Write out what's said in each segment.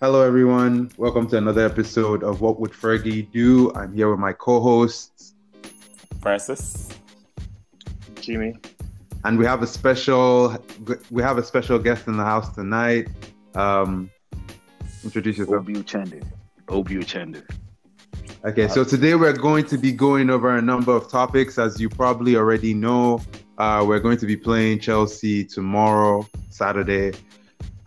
Hello, everyone. Welcome to another episode of What Would Fergie Do? I'm here with my co-hosts, Francis, Jimmy. and we have a special we have a special guest in the house tonight. Um, introduce yourself. Obi Uchende. Obi Uchende. Okay, so today we're going to be going over a number of topics. As you probably already know, uh, we're going to be playing Chelsea tomorrow, Saturday,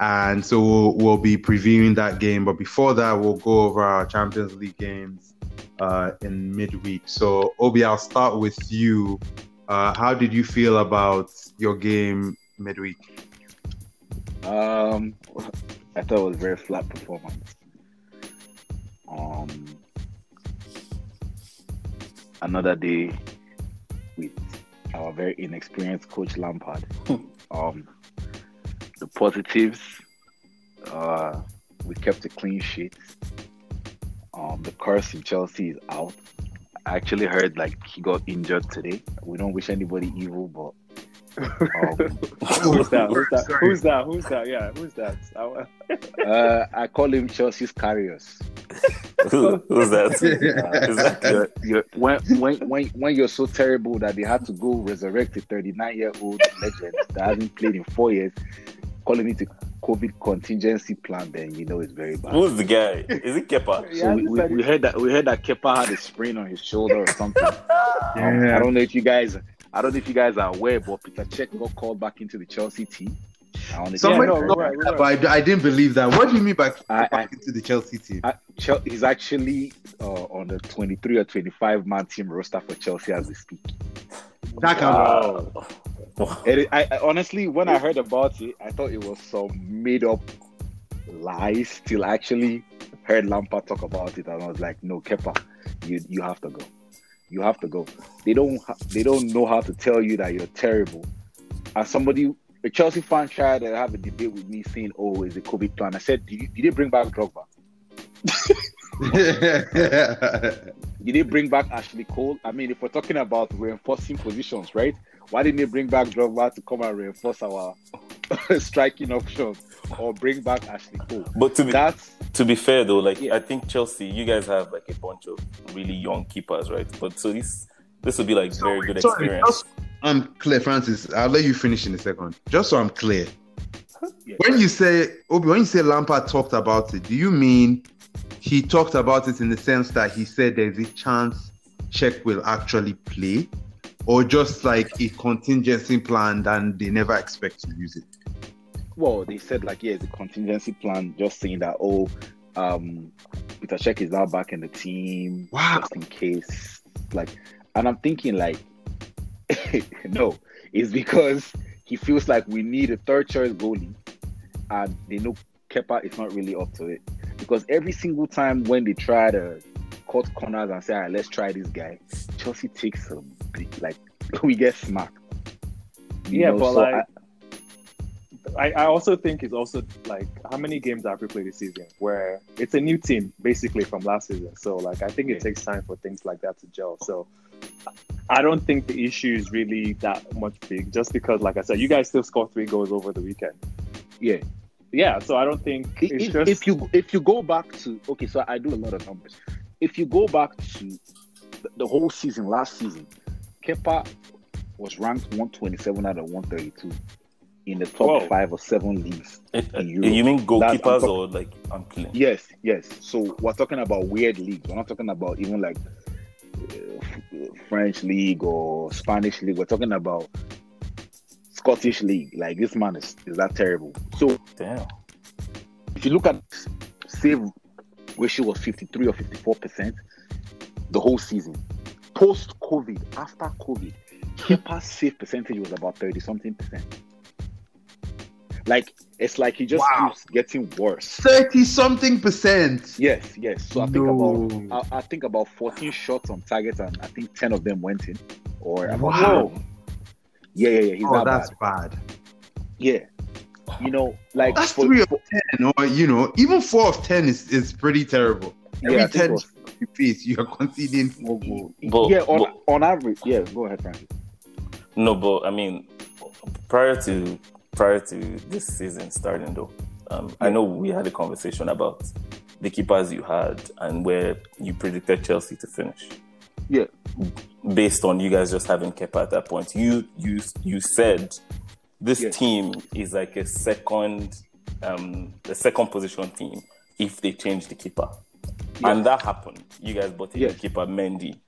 and so we'll, we'll be previewing that game. But before that, we'll go over our Champions League games uh, in midweek. So, Obi, I'll start with you. Uh, how did you feel about your game midweek? Um, I thought it was a very flat performance. Um, another day with our very inexperienced coach Lampard. um, the positives, uh, we kept a clean sheet. Um, the curse in Chelsea is out. I actually heard like he got injured today. We don't wish anybody evil, but um, Who's that? Who's that? Who's that? Who's that? Yeah, who's that? I- uh, I call him Chelsea's carriers. Who, who's that? Uh, Is that you're, you're, when, when, when, when you're so terrible that they had to go resurrect a 39 year old legend that hasn't played in four years, calling it a COVID contingency plan, then you know it's very bad. Who's the guy? Is it Kepa? So we, we, we heard that we heard that Kepa had a sprain on his shoulder or something. Yeah. I don't know if you guys I don't know if you guys are aware, but Peter Cech got called back into the Chelsea team. I don't know if you Somebody no, guys right, right. but I, I didn't believe that. What do you mean by I- back into the Chelsea team? Uh, he's actually uh, on the 23 or 25 man team roster for Chelsea as we speak. That kind Wow. It, I, I honestly, when I heard about it, I thought it was some made up lies. Till I actually heard Lampard talk about it, and I was like, "No, Kepa, you you have to go. You have to go." They don't ha- they don't know how to tell you that you're terrible. As somebody, a Chelsea fan tried to have a debate with me, saying, "Oh, is a COVID plan?" I said, "Did, you, did they bring back Drogba? Did they bring back Ashley Cole? I mean, if we're talking about reinforcing positions, right? Why didn't they bring back Drogba to come and reinforce our striking options or bring back Ashley Cole? But to be That's to be fair though, like Yeah. I think Chelsea, you guys have like a bunch of really young keepers, right? But so this this would be like very good Sorry, experience. just- I'm clear, Francis. I'll let you finish in a second. Just so I'm clear. Yeah. When you say Obi, when you say Lampard talked about it, do you mean he talked about it in the sense that he said there's a chance Cech will actually play, or just like a contingency plan and they never expect to use it? well, they said like yeah, it's a contingency plan, just saying that oh, um, Peter Cech is now back in the team, Wow. just in case. Like, and I'm thinking like, no, it's because he feels like we need a third choice goalie, and they know Kepa is not really up to it. Because every single time when they try to cut corners and say, all right, let's try this guy, Chelsea takes a big, like we get smacked. Yeah, know, but so like, I- I, also think it's also like how many games have we played this season where it's a new team basically from last season. So like I think it takes time for things like that to gel. So I don't think the issue is really that much big. Just because, like I said, you guys still scored three goals over the weekend. yeah. Yeah, so I don't think if, just if you if you go back to okay, so I do a lot of numbers. If you go back to the whole season, last season, Kepa was ranked 127 out of 132 in the top Whoa. five or seven leagues. Eh, in Europe. you mean goalkeepers talk- or like I'm clean? Yes, yes. So we're talking about weird leagues. We're not talking about even like uh, French league or Spanish league. We're talking about Scottish league. Like this man is, is that terrible. So Damn. if you look at save ratio was 53 or 54 percent the whole season. Post COVID, after COVID, Kepa's save percentage was about 30 something percent. Like it's like he just Wow. keeps getting worse. Thirty something percent. Yes, yes. So I think No. about I, I think about 14 shots on target and I think 10 of them went in. Or about Wow. 12. Yeah, yeah, yeah. He's Oh, that that's bad. bad. Yeah. You know, like That's for- three of ten, or you know, even four of ten is, is pretty terrible. yeah, Every think it ten was- you face, you are conceding. more goal. But- yeah, on, but- on average. Yeah, go ahead, Francis. No, but I mean, prior to prior to this season starting though, Um, I know we had a conversation about the keepers you had and where you predicted Chelsea to finish. Yeah. Based on you guys just having Kepa at that point, you you you said this Yes. team is like a second, um, the second position team if they change the keeper, and that happened. You guys bought in Yes. the keeper Mendy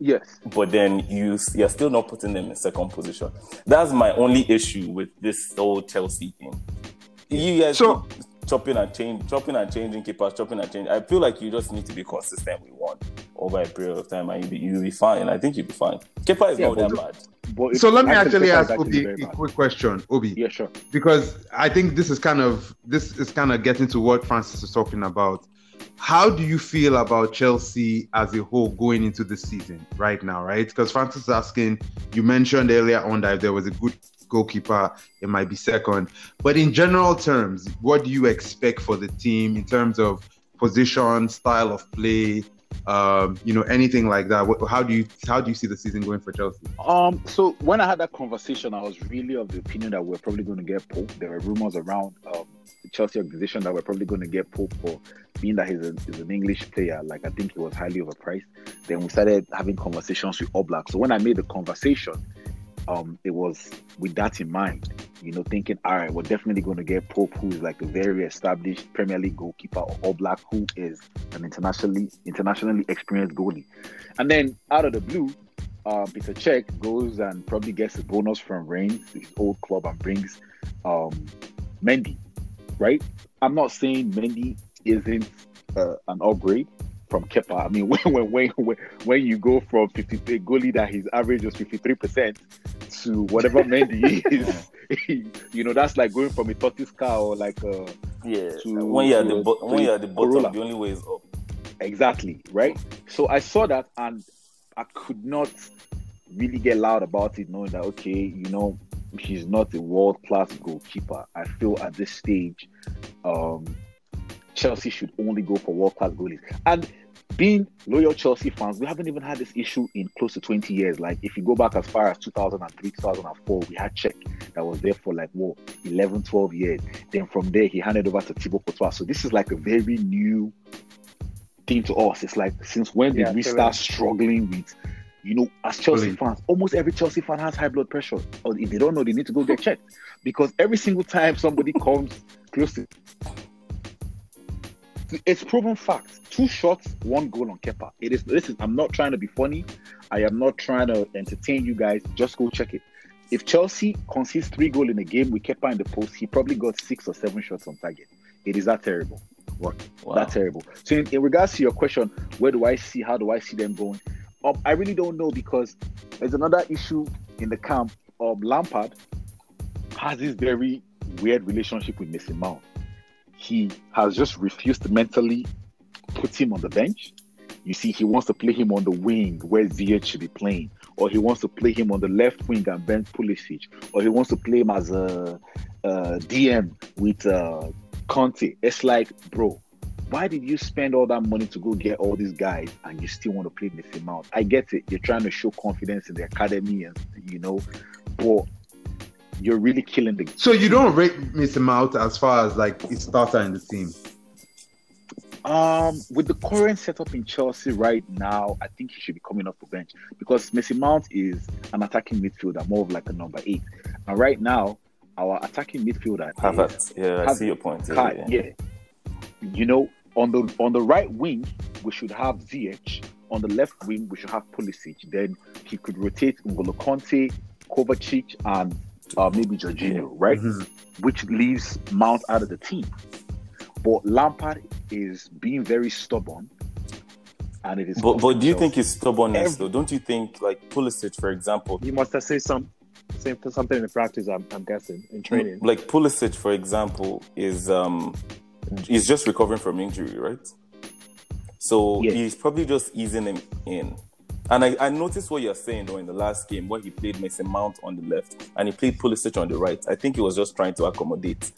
Yes. but then you you're still not putting them in second position. That's my only issue with this whole Chelsea thing. You guys So- chopping and change, chopping and changing keepers, chopping and changing. I feel like you just need to be consistent with one over a period of time, and you'll be, you'll be fine. I think you'll be fine. Keeper is Yeah, not but that bad. But So let me actually ask actually Obi a bad. quick question, Obi. Yeah, sure. because I think this is kind of this is kind of getting to what Francis is talking about. How do you feel about Chelsea as a whole going into the season right now, right? Because Francis is asking, you mentioned earlier on that if there was a good goalkeeper, it might be second. But in general terms, what do you expect for the team in terms of position, style of play, um, you know, anything like that? How do you how do you see the season going for Chelsea? Um, so when I had that conversation, I was really of the opinion that we're probably going to get Pope. There were rumors around um, Chelsea organization that we're probably going to get Pope for being that he's, a, he's an English player. Like I think he was highly overpriced. Then we started having conversations with Oblak. So when I made the conversation, um, it was with that in mind. You know, thinking, all right, we're definitely going to get Pope, who is like a very established Premier League goalkeeper, or Oblak, who is an internationally internationally experienced goalie. And then out of the blue, uh, Peter Cech goes and probably gets a bonus from Reims, his old club, and brings um, Mendy, right? I'm not saying Mendy isn't uh, an upgrade from Kepa. I mean, when when when when, you go from 53 goalie that his average was 53 percent to whatever Mendy is, you know, that's like going from a tortoise car or like a Yeah, To- when you're the bo- when you're the bottom, Corolla. the only way is up. Exactly, right? So I saw that and I could not really get loud about it, knowing that, okay, you know, he's not a world class goalkeeper. I feel at this stage, um, Chelsea should only go for world class goalies. And being loyal Chelsea fans, we haven't even had this issue in close to 20 years. Like, if you go back as far as 2003, 2004, we had Cech that was there for like, what, 11, 12 years. Then from there, he handed over to Thibaut Courtois. So this is like a very new thing to us. It's like, since when did Yeah, we start struggling with, you know, as Chelsea fans, almost every Chelsea fan has high blood pressure. Or if they don't know, they need to go get checked. Because every single time somebody comes close to it's proven fact. Two shots, one goal on Kepa. It is this is I'm not trying to be funny. I am not trying to entertain you guys. Just go check it. If Chelsea concedes three goals in a game with Kepa in the post, he probably got six or seven shots on target. It is that terrible. Wow. That terrible. So in, in regards to your question, where do I see how do I see them going? Um, I really don't know because there's another issue in the camp. Um, Lampard has this very weird relationship with Mason Mount. He has just refused to mentally put him on the bench. You see, he wants to play him on the wing where Ziyech should be playing, or he wants to play him on the left wing and bench Pulisic, or he wants to play him as a, uh DM with uh, Kanté. It's like, bro, why did you spend all that money to go get all these guys and you still want to play Mason Mount? I get it. You're trying to show confidence in the academy and you know, but you're really killing the game. So you don't rate Mason Mount as far as like his starter in the team. Um, with the current setup in Chelsea right now, I think he should be coming off the bench because Mason Mount is an attacking midfielder, more of like a number eight. And right now, our attacking midfielder is Havertz. Yeah, I Have- see your point. Kai, yeah. yeah. You know, on the on the right wing, we should have Ziyech. On the left wing, we should have Pulisic. Then he could rotate N'Golo Kanté, Kovacic, and uh, maybe Jorginho, right? Mhm. Which leaves Mount out of the team. But Lampard is being very stubborn, and it is. But but do you think it's stubbornness Every- though? Don't you think like Pulisic, for example, He must have said some, something in the practice. I'm, I'm guessing in training. like Pulisic, for example, is um is just recovering from injury, right? So Yes. he's probably just easing him in. And I, I noticed what you're saying though in the last game where he played Mason Mount on the left and he played Pulisic on the right. I think he was just trying to accommodate.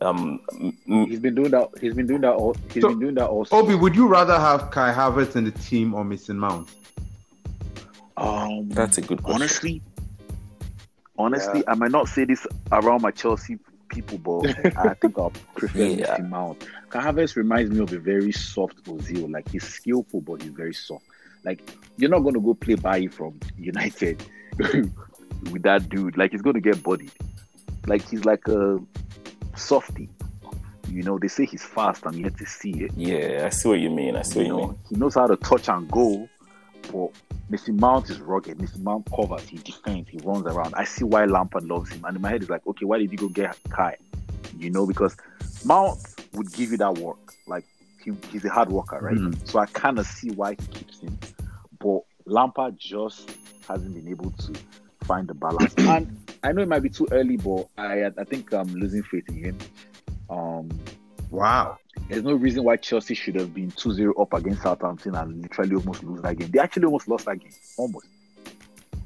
Um, m- m- He's been doing that. He's been doing that. All, he's So- been doing that also. Obi, would you rather have Kai Havertz in the team or Mason Mount? Um, that's a good question. honestly, honestly, I might not say this around my Chelsea people, but I think I'll prefer Yeah. Mason Mount. Kai reminds me of a very soft Ozil. Like he's skillful, but he's very soft. Like you're not gonna go play by from United with that dude. Like he's gonna get bodied. Like he's like a softy. You know, they say he's fast. I'm yet to see it. Yeah, I see what you mean. I see what You you know, mean. he knows how to touch and go, but Mason Mount is rugged. Mason Mount covers, he defends, he runs around. I see why Lampard loves him. And in my head, it's like, okay, why did you go get Kai? You know, because Mount would give you that work. Like he, he's a hard worker, right? Mhm. So I kind of see why he keeps him. But Lampard just hasn't been able to find the balance. and I know it might be too early, but I I think I'm losing faith in him. Um, Wow. There's no reason why Chelsea should have been 2-0 up against Southampton and literally almost lose that game. They actually almost lost that game. Almost.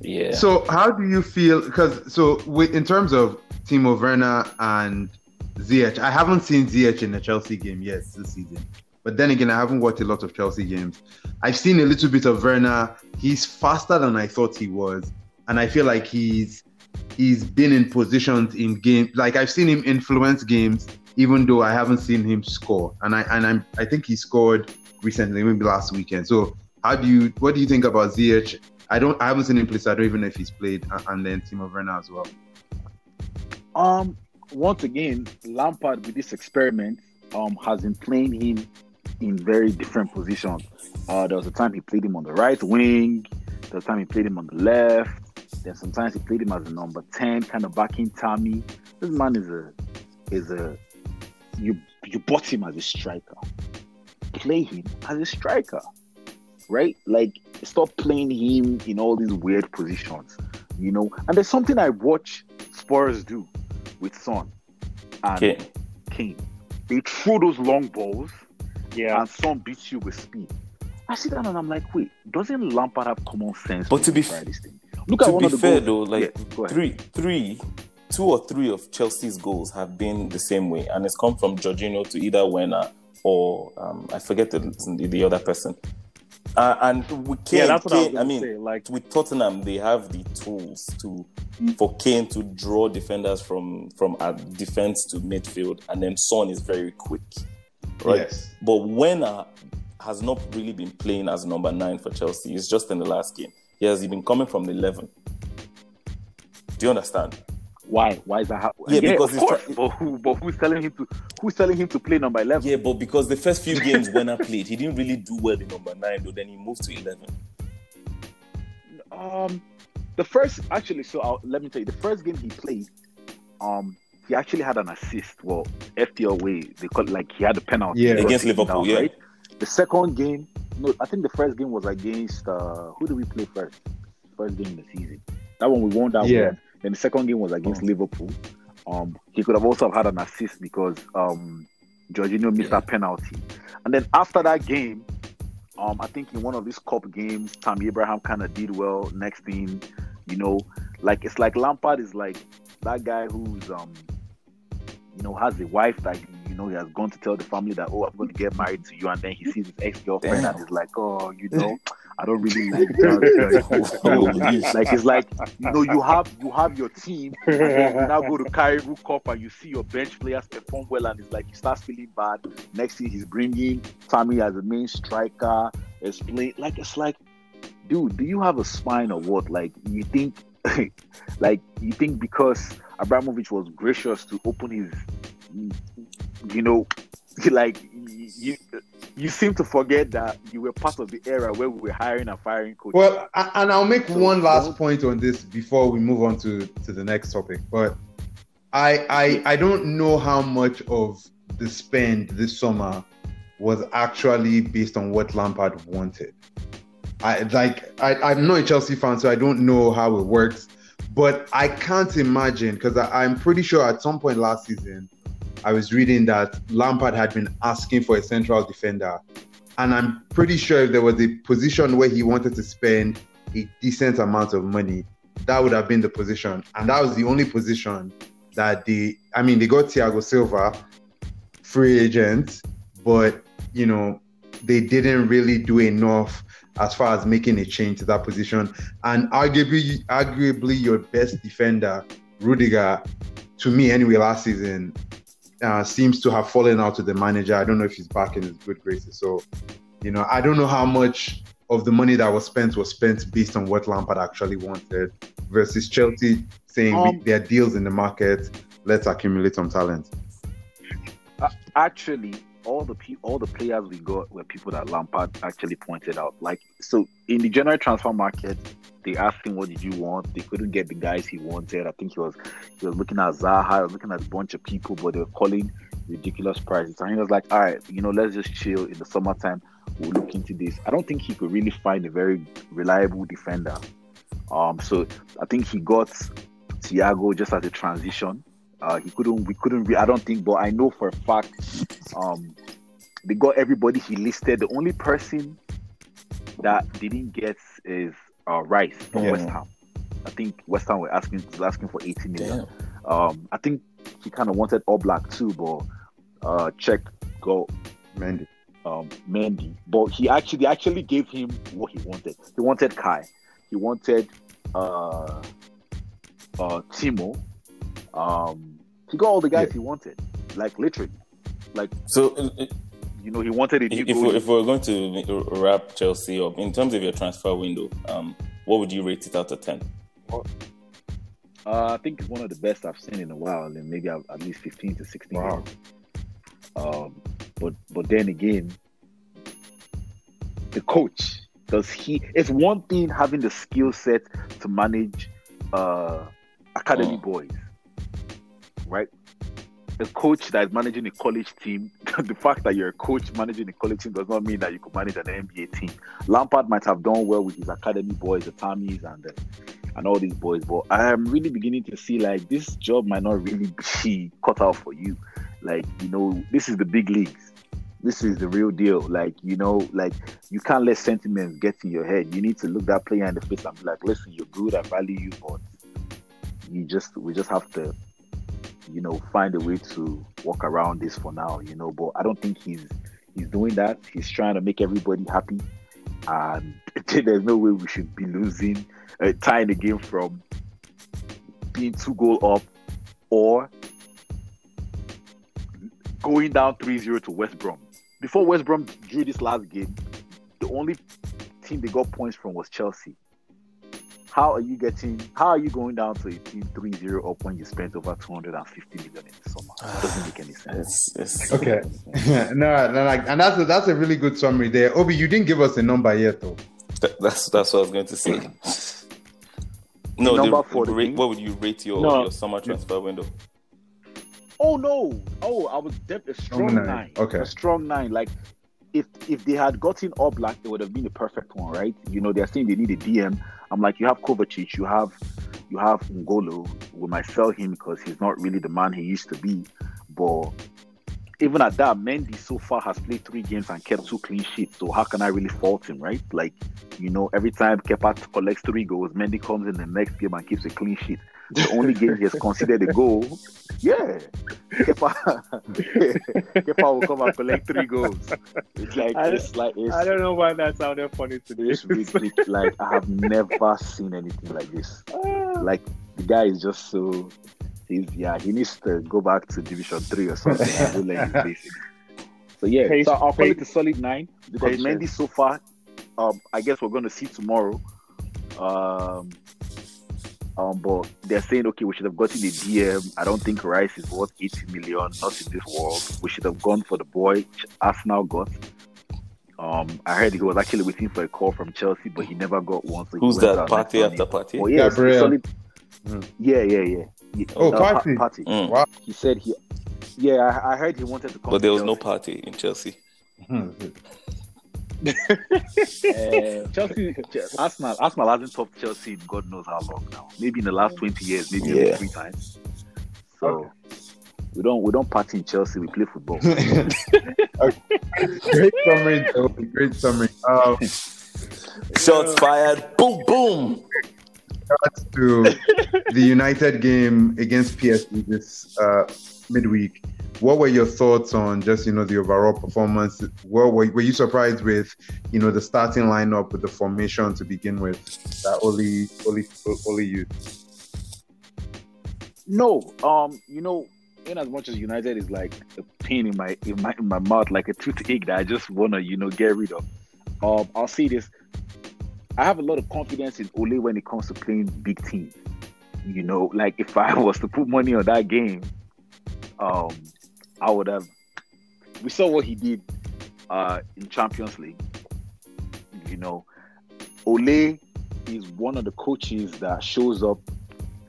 Yeah. So how do you feel? Because so with, in terms of Timo Werner and Ziyech, I haven't seen Ziyech in a Chelsea game yet this season. But then again, I haven't watched a lot of Chelsea games. I've seen a little bit of Werner. He's faster than I thought he was, and I feel like he's he's been in positions in games. Like I've seen him influence games, even though I haven't seen him score. And I and I'm I think he scored recently, maybe last weekend. So how do you what do you think about Ziyech? I don't I haven't seen him play, so I don't even know if he's played. a- And then Timo Werner as well. Um, once again, Lampard with this experiment um has been playing him in very different positions. Uh, there was a time he played him on the right wing. There was a time he played him on the left. Then sometimes he played him as a number ten, kind of backing Tammy. This man is a is a you you bought him as a striker. Play him as a striker, right? Like stop playing him in all these weird positions, you know. And there's something I watch Spurs do with Son and Okay. Kane. They throw those long balls Yeah. and Son beats you with speed. I sit down and I'm like, wait, doesn't Lampard have common sense? But to be fair, f- this thing? Look at one be of the fair goals. though, like Yeah, go ahead. three, three, two or three of Chelsea's goals have been the same way, and it's come from Jorginho to either Werner or um, I forget the, the other person. Uh, and with Kane, yeah, that's what I was Kane, going I mean, say. Like, with Tottenham, they have the tools to for Kane to draw defenders from from uh, defense to midfield, and then Son is very quick, right? Yes. But Werner has not really been playing as number nine for Chelsea. It's just in the last game. He has been coming from the eleven. Do you understand? Why? Why is that happening? Yeah, because of course. try- but, who, but who's telling him to? Who's telling him to play number eleven? Yeah, but because the first few games Werner played, he didn't really do well in number nine. Though then he moved to eleven. Um, the first actually, so I'll, let me tell you, the first game he played, um, he actually had an assist. Well, FPL way they call it like he had a penalty Yeah. Against taken Liverpool, yeah. The second game, no, I think the first game was against uh, who did we play first? First game in the season. That one we won that Yeah. one. Then the second game was against Liverpool. Um, he could have also had an assist because um, Jorginho missed Yeah. that penalty. And then after that game, um, I think in one of these cup games, Tammy Abraham kind of did well. Next thing, you know, like it's like Lampard is like that guy who's um, you know, has a wife that you know he has gone to tell the family that oh I'm going to get married to you, and then he sees his ex girlfriend and he's like oh you know I don't really like that. Like it's like you know you have you have your team and then you now go to Carabao Cup and you see your bench players perform well and it's like he starts feeling bad. Next thing he's bringing Tammy as a main striker. It's play like it's like, dude, do you have a spine or what? Like you think, like you think because Abramovich was gracious to open his, you know, like you. You seem to forget that you were part of the era where we were hiring and firing coaches. Well, and I'll make So one last point on this before we move on to, to the next topic. But I, I I don't know how much of the spend this summer was actually based on what Lampard wanted. I like I, I'm not a Chelsea fan, so I don't know how it works. But I can't imagine because I'm pretty sure at some point last season I was reading that Lampard had been asking for a central defender. And I'm pretty sure if there was a position where he wanted to spend a decent amount of money, that would have been the position. And that was the only position that they, I mean, they got Thiago Silva, free agent, but, you know, they didn't really do enough as far as making a change to that position. And arguably, arguably your best defender, Rudiger, to me anyway, last season uh, seems to have fallen out with the manager. I don't know if he's back in his good graces. So, you know, I don't know how much of the money that was spent was spent based on what Lampard actually wanted versus Chelsea saying Um, are deals in the market. Let's accumulate some talent. Uh, actually, all the pe- all the players we got were people that Lampard actually pointed out. Like so, in the general transfer market, they asked him, "What did you want?" They couldn't get the guys he wanted. I think he was he was looking at Zaha, looking at a bunch of people, but they were calling ridiculous prices. And he was like, "All right, you know, let's just chill in the summertime. We'll look into this." I don't think he could really find a very reliable defender. Um, so I think he got Thiago just as a transition. Uh, he couldn't. We couldn't. Re- I don't think, but I know for a fact, um, they got everybody he listed. The only person that didn't get is uh, Rice from Yeah. West Ham. I think West Ham were asking was asking for 80 million. Um, I think he kind of wanted Oblak too, but uh, check go Mendy. um, Mendy, but he actually they actually gave him what he wanted. He wanted Kai, he wanted uh, uh, Timo. Um, he got all the guys Yeah. he wanted, like literally, like So, uh, you know, he wanted a new if, if, goalie. we're, if we're going to wrap Chelsea up in terms of your transfer window, um, what would you rate it out of ten? Uh, I think it's one of the best I've seen in a while, and maybe at at least fifteen to sixteen. Wow. Um, but but then again, the coach does he? It's one thing having the skill set to manage uh, academy Oh. boys, right? A coach that is managing a college team, the fact that you're a coach managing a college team does not mean that you could manage an NBA team. Lampard might have done well with his academy boys, the Tammies and the, and all these boys, but I am really beginning to see like this job might not really be cut out for you. Like, you know, this is the big leagues. This is the real deal. Like, you know, like you can't let sentiments get in your head. You need to look that player in the face and be like, listen, you're good, I value you, but you just we just have to, you know, find a way to walk around this for now, you know. But I don't think he's he's doing that. He's trying to make everybody happy. And there's no way we should be losing, uh, tying the game from being two goal up or going down 3-0 to West Brom. Before West Brom drew this last game, the only team they got points from was Chelsea. How are you getting? How are you going down to a team 3-0 up when you spent over 250 million in the summer? Ah, it doesn't make any sense. It's, it's, Okay. no, no, like, and that's a, that's a really good summary there. Obi, you didn't give us a number yet, though. That- that's that's what I was going to say. No, Number the, for the rate, game? what would you rate your, No. your summer transfer window? Oh no! Oh, I was def- a strong Nine. nine. Okay. a strong nine. Like if if they had gotten Oblak, it would have been the perfect one, right? You know, they're saying they need a DM. I'm like, you have Kovacic, you have you have Ngolo. We might sell him because he's not really the man he used to be. But even at that, Mendy so far has played three games and kept two clean sheets. So how can I really fault him, right? Like, you know, every time Kepa collects three goals, Mendy comes in the next game and keeps a clean sheet. The only game he has considered a goal, yeah, Kepa, Kepa will come and collect three goals. It's like I- it's like it's, I don't know why that sounded funny to me. it's ridiculous. Like I have never seen anything like this. Like the guy is just so. He's yeah. He needs to go back to Division Three or something. and do like basics. So yeah, Patience- so I'll call it a solid nine because. Mendy so far. Um, I guess we're going to see tomorrow. Um, um, but they're saying okay, we should have gotten a DM. I don't think Rice is worth 80 million. Not in this world. We should have gone for the boy Arsenal got. Um, I heard he was actually waiting for a call from Chelsea, but he never got one. So Who's that? Party and after party? Oh yeah, Gabriel. solid. Hmm. Yeah, yeah, yeah. yeah. Oh, Uh, Partey. Pa- Partey. Mm. Wow. He said he. Yeah, I, I heard he wanted to come. But to there was no party in Chelsea. Uh, Chelsea, Arsenal, Arsenal hasn't topped Chelsea in God knows how long now. Maybe in the last twenty years, maybe only Yeah. three times. So we don't we don't party in Chelsea. We play football. Great summary, though. Great summary. Um, Shots fired. Boom, boom. regards to the United game against PSG this uh, midweek, what were your thoughts on just you know the overall performance? What were, were you surprised with you know the starting lineup with the formation to begin with that only only only used? No, um, you know, in as much as United is like a pain in my in my in my mouth, like a toothache that I just wanna, you know, get rid of. Um, I'll see this. I have a lot of confidence in Ole when it comes to playing big teams. You know, like if I was to put money on that game, um, I would have. We saw what he did uh, in Champions League. You know, Ole is one of the coaches that shows up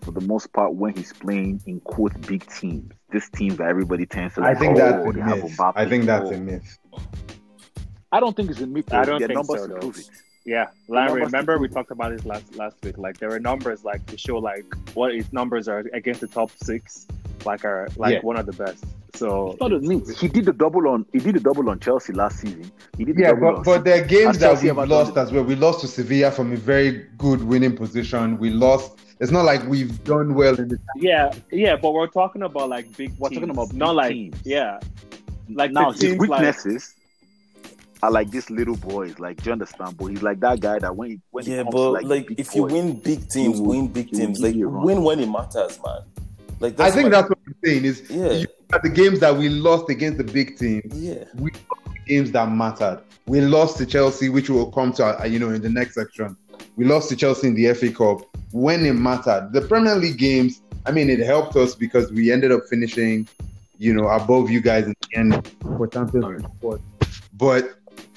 for the most part when he's playing in quote big teams. This team that everybody tends to. I think oh, that's a myth. I think that's a myth. I don't think it's a myth. I don't There think numbers so, to though. prove it. Yeah, Larry. Remember we talked about this last last week. Like there are numbers like to show like what his numbers are against the top six, like are like Yeah. one of the best. So It's not a myth. He did the double on. He did the double on Chelsea last season. He did the Yeah, double but on but there are games that we've lost as well. We lost to Sevilla from a very good winning position. We lost. It's not like we've done well in the. yeah, yeah, but we're talking about like big. We're teams, talking about not like teams. yeah, like now the his teams like- weaknesses are like these little boys. Like, do you understand? But he's like that guy that when he when he Yeah, comes but to, like, like, big if you win big teams, he will- win big teams. give Like you run. win when it matters, man. Like I think my- that's what I'm saying. Is Yeah. the games that we lost against the big teams, yeah. we lost the games that mattered. We lost to Chelsea, which will come to uh, you know in the next section. We lost to Chelsea in the FA Cup when it mattered. The Premier League games, I mean, it helped us because we ended up finishing, you know, above you guys in the end for Champions League. But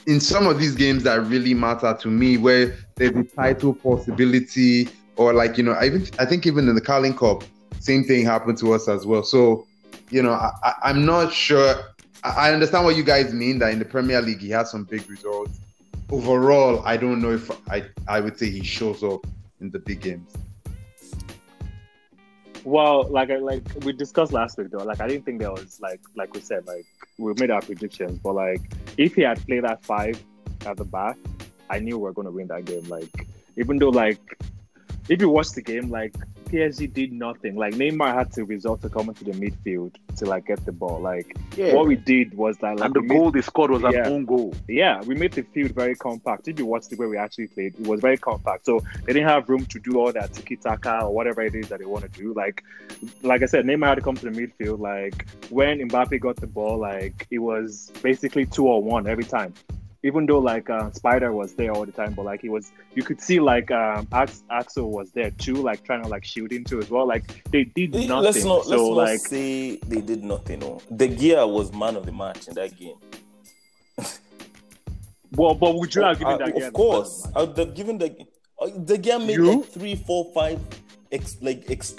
in some of these games that really matter to me, where there's a title possibility, or like you know, I even I think even in the Carling Cup, same thing happened to us as well. So, you know, I, I'm not sure. I I understand what you guys mean that in the Premier League he has some big results. Overall, I don't know if I I would say he shows up in the big games. Well, like like we discussed last week though, like I didn't think there was like like we said, like we made our predictions, but like if he had played that five at the back, I knew we were gonna win that game. Like even though like if you watch the game, like PSG did nothing. Like Neymar had to resort to coming to the midfield to like get the ball. Like yeah. what we did was that like and the made- goal they scored was an Yeah. own goal. yeah, we made the field very compact. If you watch the way we actually played, it was very compact. So they didn't have room to do all that tiki taka or whatever it is that they want to do. Like, like I said, Neymar had to come to the midfield. Like when Mbappe got the ball, like it was basically two or one every time. Even though like uh, Spider was there all the time, but like he was, you could see like um, Ax- Axel was there too, like trying to like shoot into as well. Like they did nothing. Let's not so let's like not say they did nothing. No. De Gea was man of the match in that game. well, but would you have given Uh, that? of game the course, have given the uh, De Gea made You? like three, four, five, ex, like ex,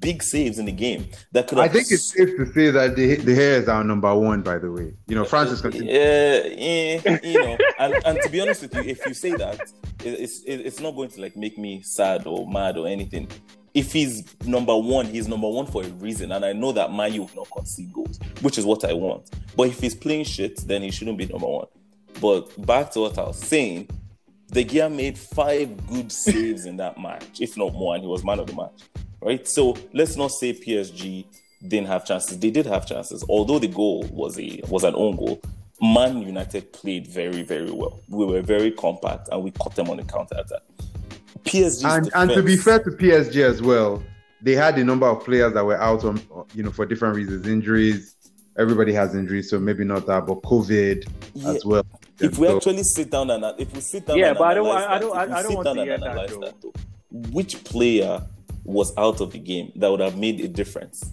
big saves in the game that could. Have I think it's safe to say that the De Gea is our number one. By the way, you know, Francis. Uh, eh, you know, and, and to be honest with you, if you say that, it, it's it, it's not going to like make me sad or mad or anything. If he's number one, he's number one for a reason, and I know that Mayu will not concede goals, which is what I want. But if he's playing shit, then he shouldn't be number one. But back to what I was saying, De Gea made five good saves in that match, if not more, and he was man of the match. Right? So let's not say PSG didn't have chances. They did have chances, although the goal was a was an own goal. Man United played very, very well. We were very compact and we caught them on the counter attack. PSG's and and to be fair to PSG as well, they had a number of players that were out on you know for different reasons, injuries. Everybody has injuries, so maybe not that, but COVID Yeah, as well. If we So- actually sit down and if we sit down Yeah, and but I don't- analyze I- I don't- that, if we I- I don't sit want down to and hear that, though. that, though, which player was out of the game that would have made a difference?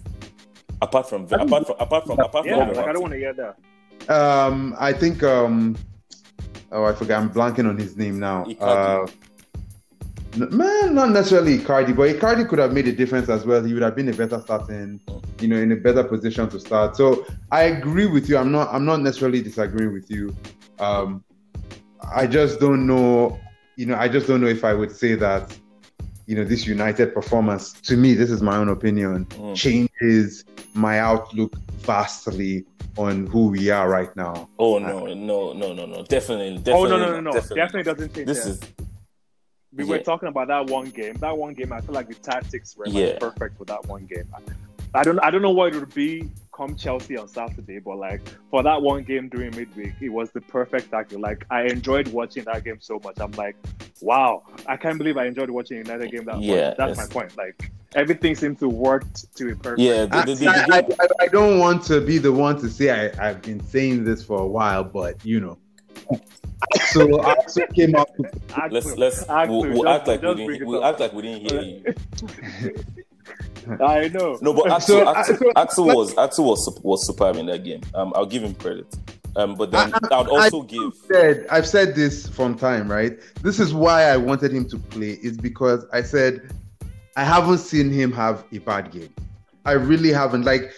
Apart from apart from apart from apart yeah, from like I don't want to hear that. Um, I think um, oh, I forgot. I'm blanking on his name now. Uh, man, not necessarily Icardi, but Icardi could have made a difference as well. He would have been a better starting, you know, in a better position to start. So I agree with you. I'm not. I'm not necessarily disagreeing with you. Um, I just don't know. You know, I just don't know if I would say that. You know, this United performance to me, this is my own opinion, Mm. changes my outlook vastly on who we are right now. Oh no, no, no, no, no. Definitely, definitely. oh no, no, no, no! Definitely. Definitely, doesn't change. This that. is we were yeah. talking about that one game. That one game, I feel like the tactics were like Yeah. perfect for that one game. I don't, I don't know what it would be come Chelsea on Saturday, but like for that one game during midweek, it was the perfect tactic. Like I enjoyed watching that game so much. I'm like, wow, I can't believe I enjoyed watching United game that Yeah, much. That's my point. Like everything seemed to work to a perfect. Yeah, the, I, the, the, I, the game, I, I don't want to be the one to say I, I've been saying this for a while, but you know. So Axel came out. to- let's let's Axel, we'll, we'll just- act like we didn't it we'll act like we didn't hear you. I know. No, but So, Axel, uh, Axel, so- Axel was Axel was was superb in that game. Um, I'll give him credit. Um, but then I, would also give said I've said this from time, right? This is why I wanted him to play, is because I said I haven't seen him have a bad game. I really haven't. Like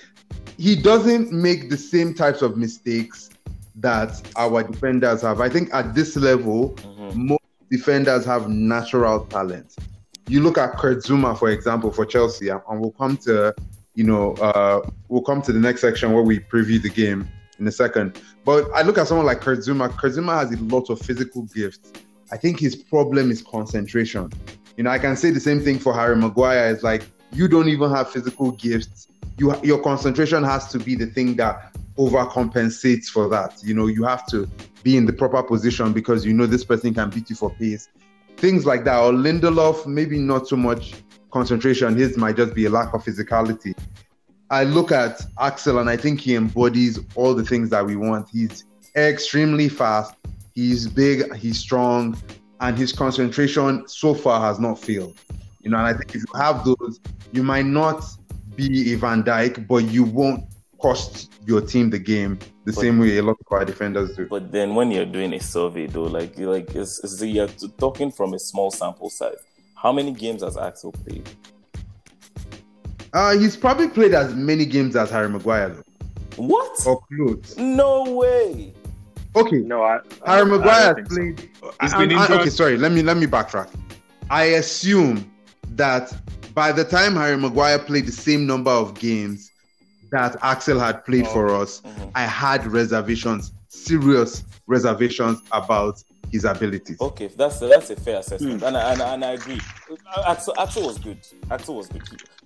he doesn't make the same types of mistakes that our defenders have. I think at this level, Mhm. most defenders have natural talent. You look at Kurt Zouma, for example, for Chelsea, and we'll come to, you know, uh, we'll come to the next section where we preview the game in a second. But I look at someone like Kurt Zouma. Kurt Zouma has a lot of physical gifts. I think his problem is concentration. You know, I can say the same thing for Harry Maguire. It's like you don't even have physical gifts. You your concentration has to be the thing that overcompensates for that. You know, you have to be in the proper position because you know this person can beat you for pace. Things like that. Or Lindelof, maybe not so much concentration. His might just be a lack of physicality. I look at Axel and I think he embodies all the things that we want. He's extremely fast, he's big, he's strong, and his concentration so far has not failed. You know, and I think if you have those, you might not be a Van Dijk, but you won't cost your team the game the But- same way a lot of our defenders do. But then when you're doing a survey though, like you like it's, it's you're talking from a small sample size. How many games has Axel played? Uh, he's probably played as many games as Harry Maguire, though, What? or close. No way. Okay, No, I. Harry I Maguire don't has think so. played. He's I- been I- okay, sorry. Let me let me backtrack. I assume that by the time Harry Maguire played the same number of games that Axel had played Oh. for us, Mhm. I had reservations, serious reservations about his abilities. Okay, that's that's a fair assessment, and, I, and, I- and I agree. Axel, Axel was good. Axel was good,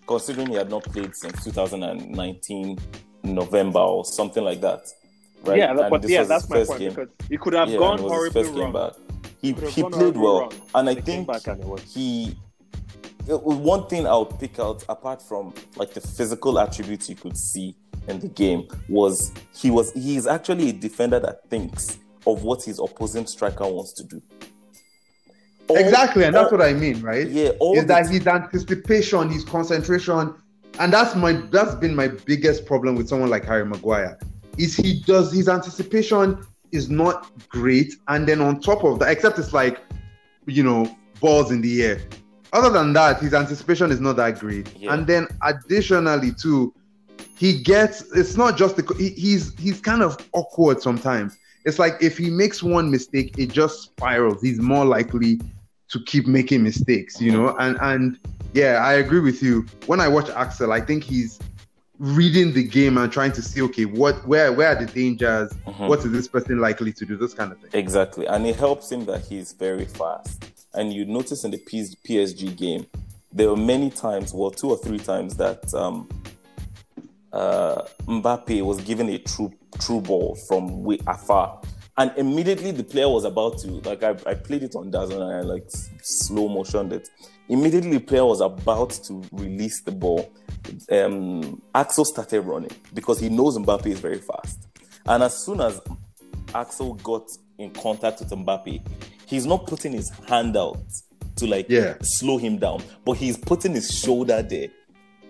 considering he had not played since 2019 November or something like that. Right? Yeah, And but this yeah, was that's his my first point game. because he could have Yeah, gone and it was his horribly wrong. back. He he played well, wrong. and I They think back and he one thing I would pick out apart from like the physical attributes you could see in the game was he was he is actually a defender that thinks of what his opposing striker wants to do. All- Exactly, and that's what I mean, right? yeah, all is that his anticipation, his concentration, and that's my that's been my biggest problem with someone like Harry Maguire. Is he does his anticipation is not great, and then on top of that, except it's like you know balls in the air. Other than that, his anticipation is not that great, Yeah. and then additionally too, he gets it's not just the he, he's he's kind of awkward sometimes. It's like if he makes one mistake, it just spirals. He's more likely to keep making mistakes, you know. And and yeah, I agree with you. When I watch Axel, I think he's reading the game and trying to see, okay, what where where are the dangers? Mhm. What is this person likely to do? Those kind of things. Exactly, and it helps him that he's very fast. And you notice in the PSG game, there were many times, well, two or three times that um, uh, Mbappe was given a true true ball from way afar, and immediately the player was about to like I, I played it on Dazzle and I like slow motioned it. Immediately the player was about to release the ball. Um, Axel started running because he knows Mbappe is very fast, and as soon as Axel got in contact with Mbappe, he's not putting his hand out to like Yeah. slow him down, but he's putting his shoulder there.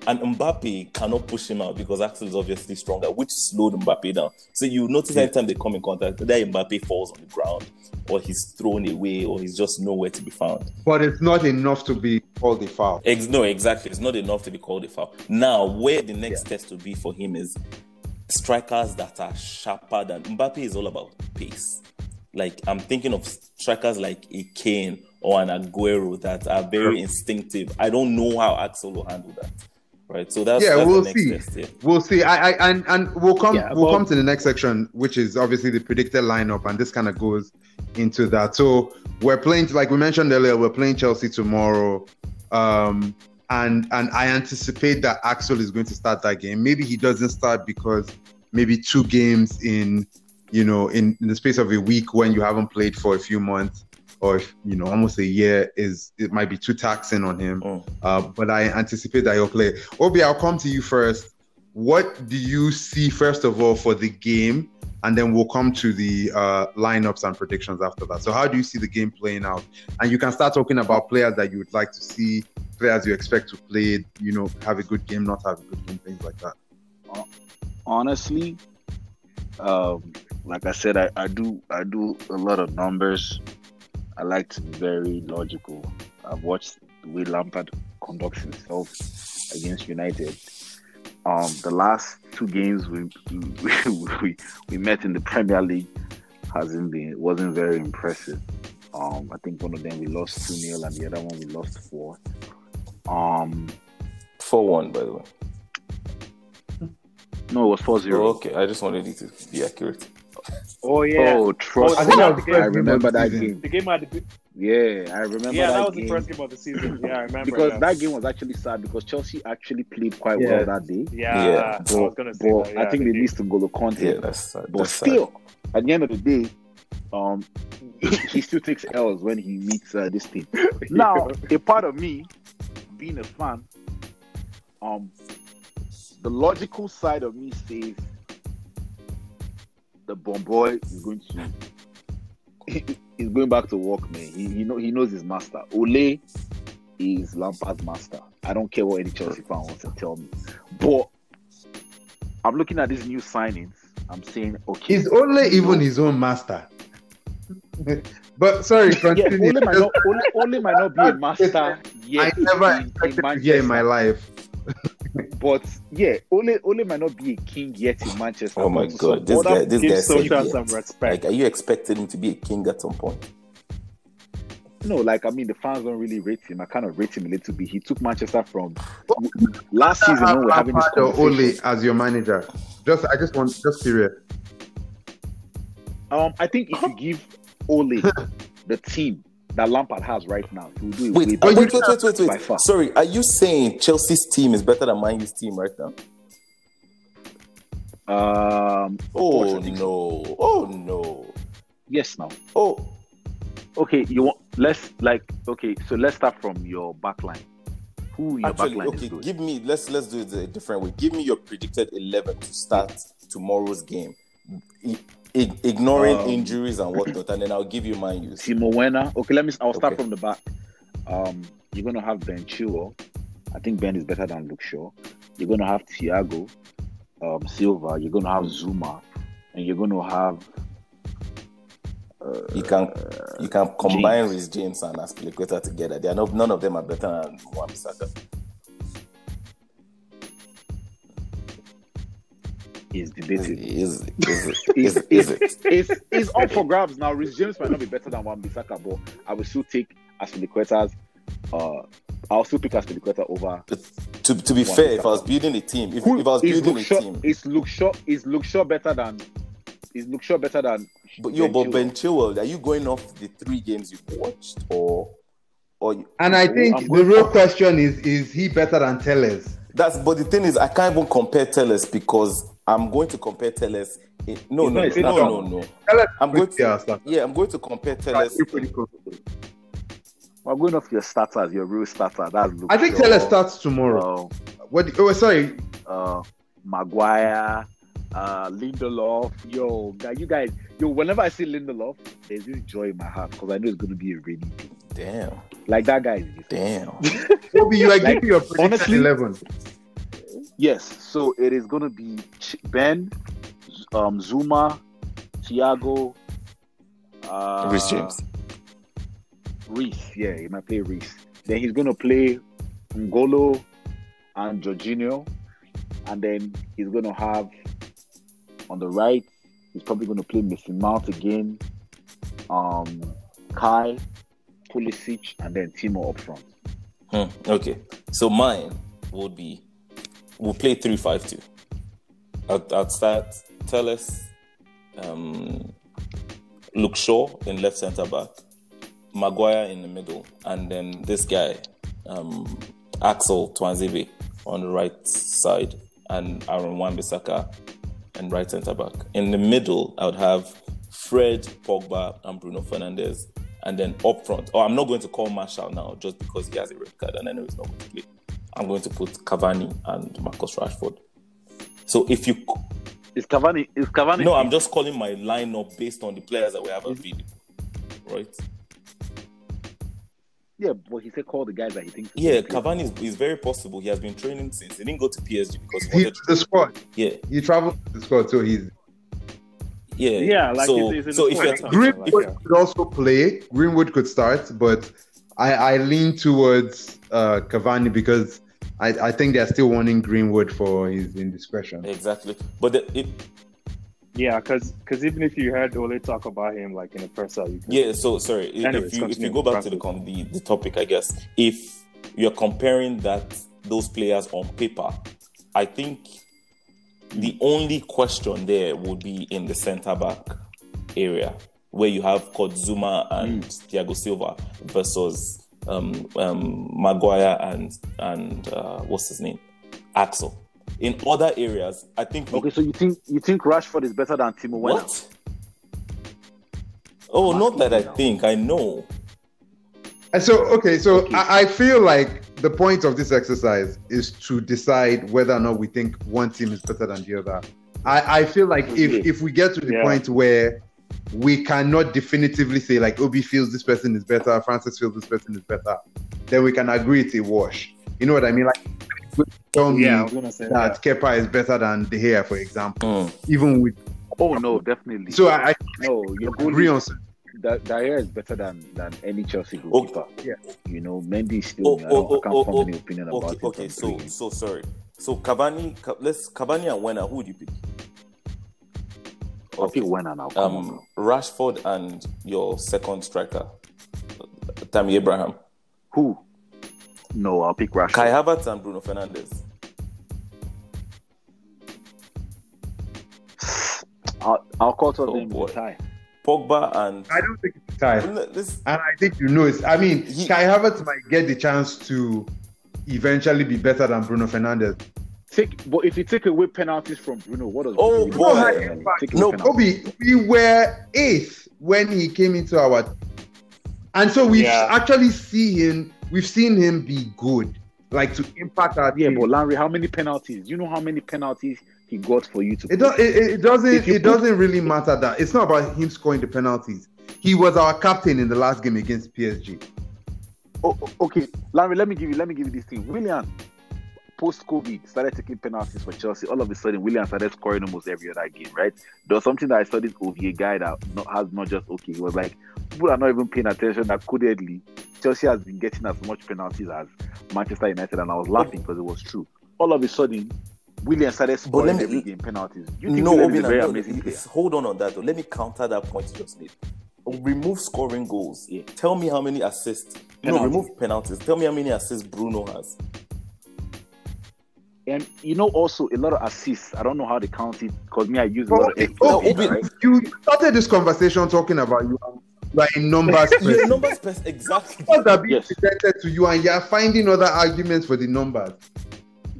And Mbappe cannot push him out because Axel is obviously stronger, which slowed Mbappe down. So you notice anytime they come in contact, that Mbappe falls on the ground, or he's thrown away, or he's just nowhere to be found. But it's not enough to be called a foul. Ex- no, exactly. It's not enough to be called a foul. Now, where the next test will be for him is strikers that are sharper than Mbappe is all about pace. Like I'm thinking of strikers like a Kane or an Aguero that are very instinctive. I don't know how Axel will handle that. Right. So that's, Yeah, that's we'll the next see. test. Yeah. We'll see. I, I and and we'll come Yeah, we'll well- come to the next section, which is obviously the predicted lineup, and this kind of goes into that. So we're playing, like we mentioned earlier, we're playing Chelsea tomorrow, um, and and I anticipate that Axel is going to start that game. Maybe he doesn't start because maybe two games in you know in, in the space of a week when you haven't played for a few months or if you know almost a year is it might be too taxing on him. Mm. Uh, but I anticipate that he'll play. Obi, I'll come to you first. What do you see first of all for the game, and then we'll come to the uh, lineups and predictions after that. So, how do you see the game playing out? And you can start talking about players that you would like to see, players you expect to play. You know, have a good game, not have a good game, things like that. honestly, um, like I said, I, I do I do a lot of numbers. I like to be very logical. I've watched the way Lampard conducts himself against United. Um, the last two games we we, we we met in the Premier League hasn't been wasn't very impressive. Um, I think one of them we lost two 0 and the other one we lost four. Um, Four one, by the way. no, it was 4 Oh, 0. okay, I just wanted you to be accurate. Oh yeah, Oh, trust I me. think that was the I first game of remember that season. game. the game at the Yeah, I remember yeah, that, that was game. the first game of the season. Yeah, I remember. because yeah. that game was actually sad because Chelsea actually played quite Yeah. well that day. yeah, Yeah. I was gonna say but that, yeah, I think the they game. missed N'Golo Kanté. Yeah, that's sad. but that's sad. still, at the end of the day, um, he still takes L's when he meets uh, this team. Now, a part of me, being a fan, um, the logical side of me says the bomb boy is going to he's going back to work, man. He he, know, he knows his master. Ole is Lampard's master. I don't care what any Chelsea fan wants to tell me, but I'm looking at these new signings. I'm saying, okay, Is only even his own master. but sorry, yeah, continue. Ole might not Ole, Ole might not be a master I never in- in expected in my life. But yeah, Ole Ole might not be a king yet in Manchester. Oh my But god, this guy, this guy said yet. some respect. Like, are you expecting him to be a king at some point? No, like I mean, the fans don't really rate him. I kind of rate him a little bit. He took Manchester from last season when we were having this Lampard. Ole as your manager. Just, I just want, just curious. Um, I think if you give Ole the team that Lampard has right now, he will do it Wait, wait, wait, wait, wait, wait. Sorry, are you saying Chelsea's team is better than Man U's team right now? Um, Oh course I think no! Oh no! yes, now. Oh, Okay, you want let's like okay, so let's start from your backline. Who your actually, backline okay. Give me let's let's do it a different way. Give me your predicted eleven to start tomorrow's game, I- ignoring Um, injuries and whatnot, and then I'll give you my U's. Timo Werner. Okay, let me. I'll start Okay. from the back. Um, you're gonna have Ben Chilwell. I think Ben is better than Luke Shaw. You're gonna have Thiago, um, Silva. You're gonna have Zouma, and you're gonna have. Uh, You can you can combine James. Reece James and Azpilicueta together. They are no, none of them are better than Wan-Bissaka. is Is, debated. is, is, it? Is, is, is it? it's, it's up for grabs now. Reece James might not be better than Wan Bissaka, but I will still take Azpilicueta's. Uh, I'll still pick Azpilicueta over. To, to be fair, if I was building a team, if, Who if I was building Luke a Shaw? team, Is Luke Shaw? Is Luke Shaw better than? Is Luke Shaw better than? but yo, but Chilwell? Ben Chilwell, are you going off the three games you've watched, or or And I think I'm the real for- question is: Is he better than Telles? that's? But the thing is, I can't even compare Telles because I'm going to compare Telles. In, no, no, no, fit no, no, no. I'm going to start. yeah, I'm going to compare Telles. You're pretty close. We're going off your starters, your real starter. That's Luke I think Shaw, Telles starts tomorrow. Uh, What? Oh, sorry. uh, Maguire, uh, Lindelof. Yo, you guys, yo. Whenever I see Lindelof, there's this joy in my heart because I know it's going to be a rainy day. Damn, Like that guy. Is damn. Obi, you are Like, giving your prediction honestly- eleven. Yes, so it is going to be Ch- Ben, um, Zouma, Thiago, uh, Reece James. Reece, yeah, he might play Reece. Then he's going to play Ngolo and Jorginho. And then he's going to have on the right, he's probably going to play Mason Mount again, um, Kai, Pulisic, and then Timo up front. Hmm, okay, so mine would be we'll play three five two. I'd, I'd start Tellez, um, Luke Shaw in left centre back, Maguire in the middle, and then this guy, um, Axel Tuanzebe on the right side, and Aaron Wan-Bissaka and right centre back. In the middle, I would have Fred, Pogba, and Bruno Fernandes and then up front. Oh, I'm not going to call Martial now just because he has a red card and I know he's not going to play. I'm going to put Cavani and Marcus Rashford. So if you Is Cavani? Is Cavani? no, I'm just calling my lineup based on the players that we have available, right? Yeah, but he said call the guys that he thinks. Yeah. Cavani is, is very possible. He has been training since he didn't go to PSG because he He's wanted. the squad. Yeah, He traveled to the squad, so he's yeah, Yeah, like so, it's, it's in so the if you're that's what I'm Greenwood like, yeah. could also play. Greenwood could start, but I, I lean towards uh, Cavani because I, I think they're still wanting Greenwood for his indiscretion. exactly, but the, it, Yeah, because because even if you heard Ole talk about him like in the first you can Yeah, so sorry. If- Anyways, if you if you go back to the, con- the the topic, I guess if you're comparing that those players on paper, I think the only question there would be in the centre back area where you have Kurt Zouma and Thiago Silva versus um, um, Maguire and and uh, what's his name, Axel. In other areas, I think we- Okay, so you think you think Rashford is better than Timo Werner? what? Oh, not that I think. I know. And so, okay, so Okay. I, I feel like the point of this exercise is to decide whether or not we think one team is better than the other. I, I feel like if, if we get to the Yeah. point where we cannot definitively say like Obi feels this person is better, Francis feels this person is better, then we can agree it's a wash. You know what I mean? Like tell me Yeah, I was gonna say that Kepa is better than De Gea, for example, Mm. even with Oh no, definitely. so I, I no, your agree goalie on that Dyer is better than than any Chelsea Okay. Yeah. You know, Mendy is still. Oh, I, don't, oh, I can't oh, form oh, any opinion about Okay, it. okay. from So, three. so sorry. So Cavani, let's Cavani and Werner. Who would you pick? I'll pick Werner now. Come on, Um. Rashford and your second striker, Tammy Abraham, Who? No, I'll pick Rashford. Kai Havertz and Bruno Fernandes. I'll, I'll call to Oh, them boy. with a tie. Pogba and I don't think it's a tie. this. And I think you know it. I mean, He- Kai Havertz might get the chance to eventually be better than Bruno Fernandes. Take, but if you take away penalties from Bruno, what does Oh, Bruno boy. really? Take No, penalties. Obi, we were eighth when he came into our, and so we've Yeah. actually see him. We've seen him be good, like to impact our Yeah, team. but Larry, how many penalties? You know how many penalties he got for you to? It, do, it, it doesn't. It put- doesn't really matter that it's not about him scoring the penalties. He was our captain in the last game against PSG. Oh, oh, okay, Larry, let me give you let me give you this thing. Willian, post COVID, started taking penalties for Chelsea. All of a sudden, Willian started scoring almost every other game. Right? There was something that I saw this OVA guy that not, has not just okay. He was like, people are not even paying attention that codedly Chelsea has been getting as much penalties as Manchester United, and I was laughing because it was true. All of a sudden. Willian started scoring me- every game penalties. You think No, Willian is a very no, amazing player? hold on on that. Though. Let me counter that point you just made. Remove scoring goals. Yeah. Tell me how many assists. No, remove penalties. Tell me how many assists Bruno has. And you know, also a lot of assists. I don't know how they count it because me, I use a But lot of eh, Obi, FPL oh, Obi, right? you started this conversation talking about you are a numbers Your person. numbers best exactly. Numbers are being Yes. presented to you, and you are finding other arguments for the numbers.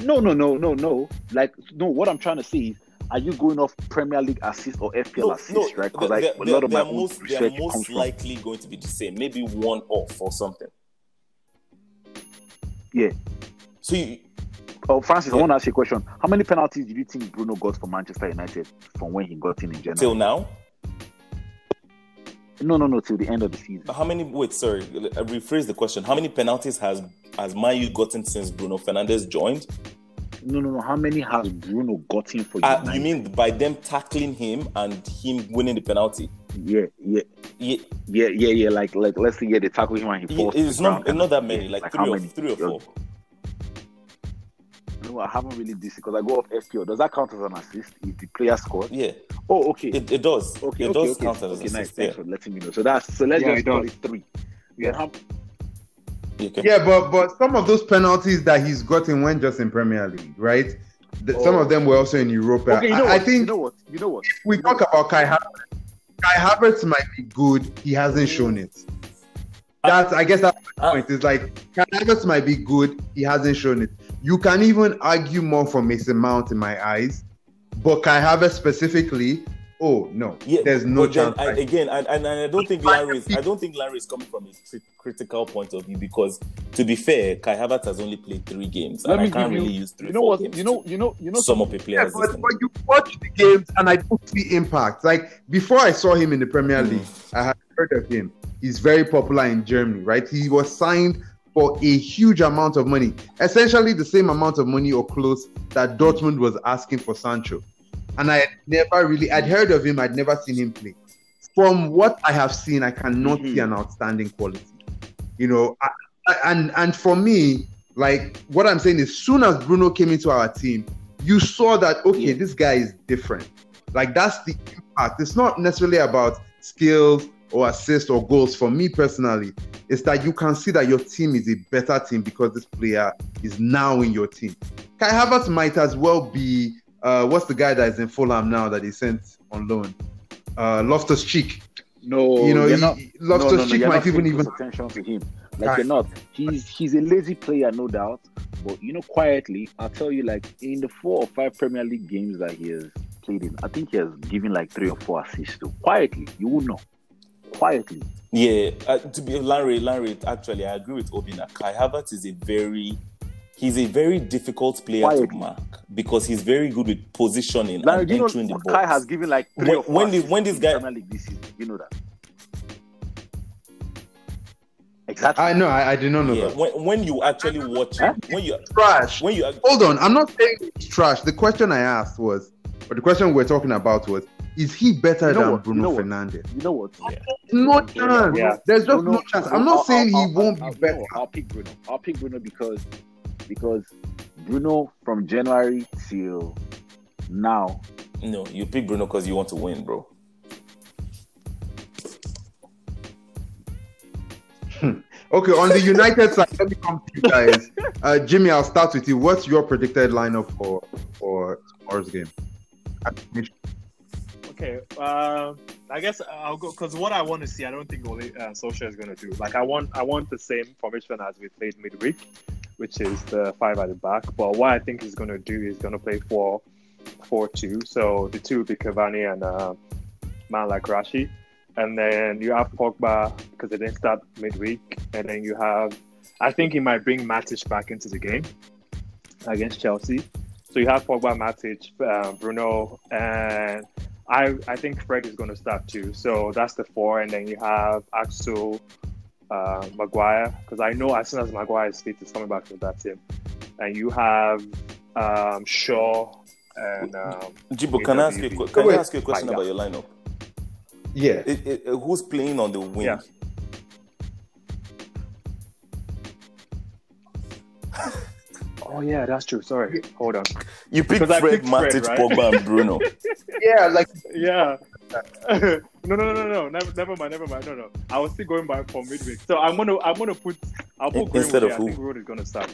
No, no, no, no, no. Like, no. What I'm trying to say is, are you going off Premier League assist or FPL No, assist, no, right? Because like a lot of they my are own most, they research are comes most from. likely going to be the same, maybe one off or something. Yeah. So you, Oh, Francis, I want to ask you a question. How many penalties did you think Bruno got for Manchester United from when he got in in January? till now, no, no, no, till the end of the season. how many? Wait, sorry, I rephrase the question. How many penalties has has Mayu gotten since Bruno Fernandes joined? No, no, no. How many has Bruno gotten for Uh, United? you mean by them tackling him and him winning the penalty? Yeah, yeah, Yeah, yeah, yeah, yeah. Like, like, let's say, yeah, they tackle him and he yeah, falls. it's not not that many, yeah, like, how three or many? three or Yeah. four. No, I haven't really this because I go off FPL. Does that count as an assist if the player scored? Yeah, Oh, okay. it, it does. okay, it okay, does okay. count as okay, an nice. assist. Thanks Yeah. for letting me know. So that's so let's Yeah, just it call it three. Yeah. Yeah. How, Okay. Yeah, but but some of those penalties that he's gotten weren't just in Premier League, right? The, Some Oh. of them were also in Europa. okay, you know I, I think you know what? You know what? we You know talk about Kai Havertz. Kai Havertz might be good. He hasn't mm. shown it. That's I guess that's the Uh, point. It's like Kai Havertz might be good. He hasn't shown it. You can even argue more for Mason Mount in my eyes, but Kai Havertz specifically, oh no, Yeah, there's no but then chance. I, again, and, and I don't think Larry is. I don't think Larry is coming from a cri- critical point of view because, to be fair, Kai Havertz has only played three games, Let and I can't give you- really use three. You know four what? games You know, you know, you know. sum up a Yeah, player's but, but you watch the games and I don't see impact. Like before I saw him in the Premier Mm. League, I had heard of him. He's very popular in Germany, right? He was signed for a huge amount of money, essentially the same amount of money or close that Dortmund was asking for Sancho. And I had never really, I'd heard of him, I'd never seen him play. From what I have seen, I cannot Mhm. see an outstanding quality. You know, I, I- and and for me, like what I'm saying is, as soon as Bruno came into our team, you saw that okay, Yeah. this guy is different. Like that's the impact. It's not necessarily about skills or assists or goals. For me personally, it's that you can see that your team is a better team because this player is now in your team. Kai Havertz might as well be uh, what's the guy that is in Fulham now that he sent on loan? Uh, Loftus Cheek. No, you know, you're he- not. Loftus no, no, no, Cheek you're might even even attention to him. Like you're not. He's he's a lazy player, no doubt. But you know, quietly, I'll tell you, like in the four or five Premier League games that he has played in, I think he has given like three or four assists. To quietly, you will know. Quietly, Yeah, uh, to be Larry, Larry, actually, I agree with Obina. Kai Havertz is a very, he's a very difficult player to mark because he's very good with positioning Larry, and do you know entering the box. Kai has given like three When- or four when the- assists when this guy- this season. You know that. Exactly. I know, I, I did not know yeah, that. when, when you actually watch Huh? it, when you Trash. when you Hold on, I'm not saying it's trash. The question I asked was, or the question we're talking about was, is he better You know than what? You Bruno know what? Fernandes? You know what? No chance. Yeah. There's just Bruno- no chance. I'm not I'll- saying I'll- he won't I'll- be I'll- better. no, I'll pick Bruno. I'll pick Bruno because because Bruno from January till now. no, you pick Bruno because you want to win, bro. Okay, on the United side, let me come to you guys. Uh, Jimmy, I'll start with you. What's your predicted lineup for for tomorrow's game? Okay, uh, I guess I'll go because what I want to see, I don't think Ole uh, Solskjaer is going to do. Like, I want, I want the same formation as we played midweek, which is the five at the back. But what I think he's going to do is going to play four, four two. So the two will be Cavani and uh, man like Rashi, and then you have Pogba because they didn't start midweek, and then you have, I think he might bring Matic back into the game against Chelsea. So you have Pogba, Matic, uh, Bruno, and I I think Fred is going to start too. So that's the four, and then you have Axel, uh, Maguire, because I know as soon as Maguire is fit, he's coming back to that team. And you have um, Shaw and um, Jibo, can I ask you? a Can Wait. I ask you a question Fine, about your lineup? Yeah. It- it- uh, who's playing on the wing? Yeah. oh yeah, that's true. Sorry, hold on. You picked Because I Fred, picked Fred, right? Pogba, and Bruno. Yeah, like Yeah. no, no, no, no, no. Never, never mind. Never mind. No, no. I was still going back for midweek. So I'm gonna, I'm gonna put, I'll put In- Greenwood instead of who? I think Greenwood is gonna start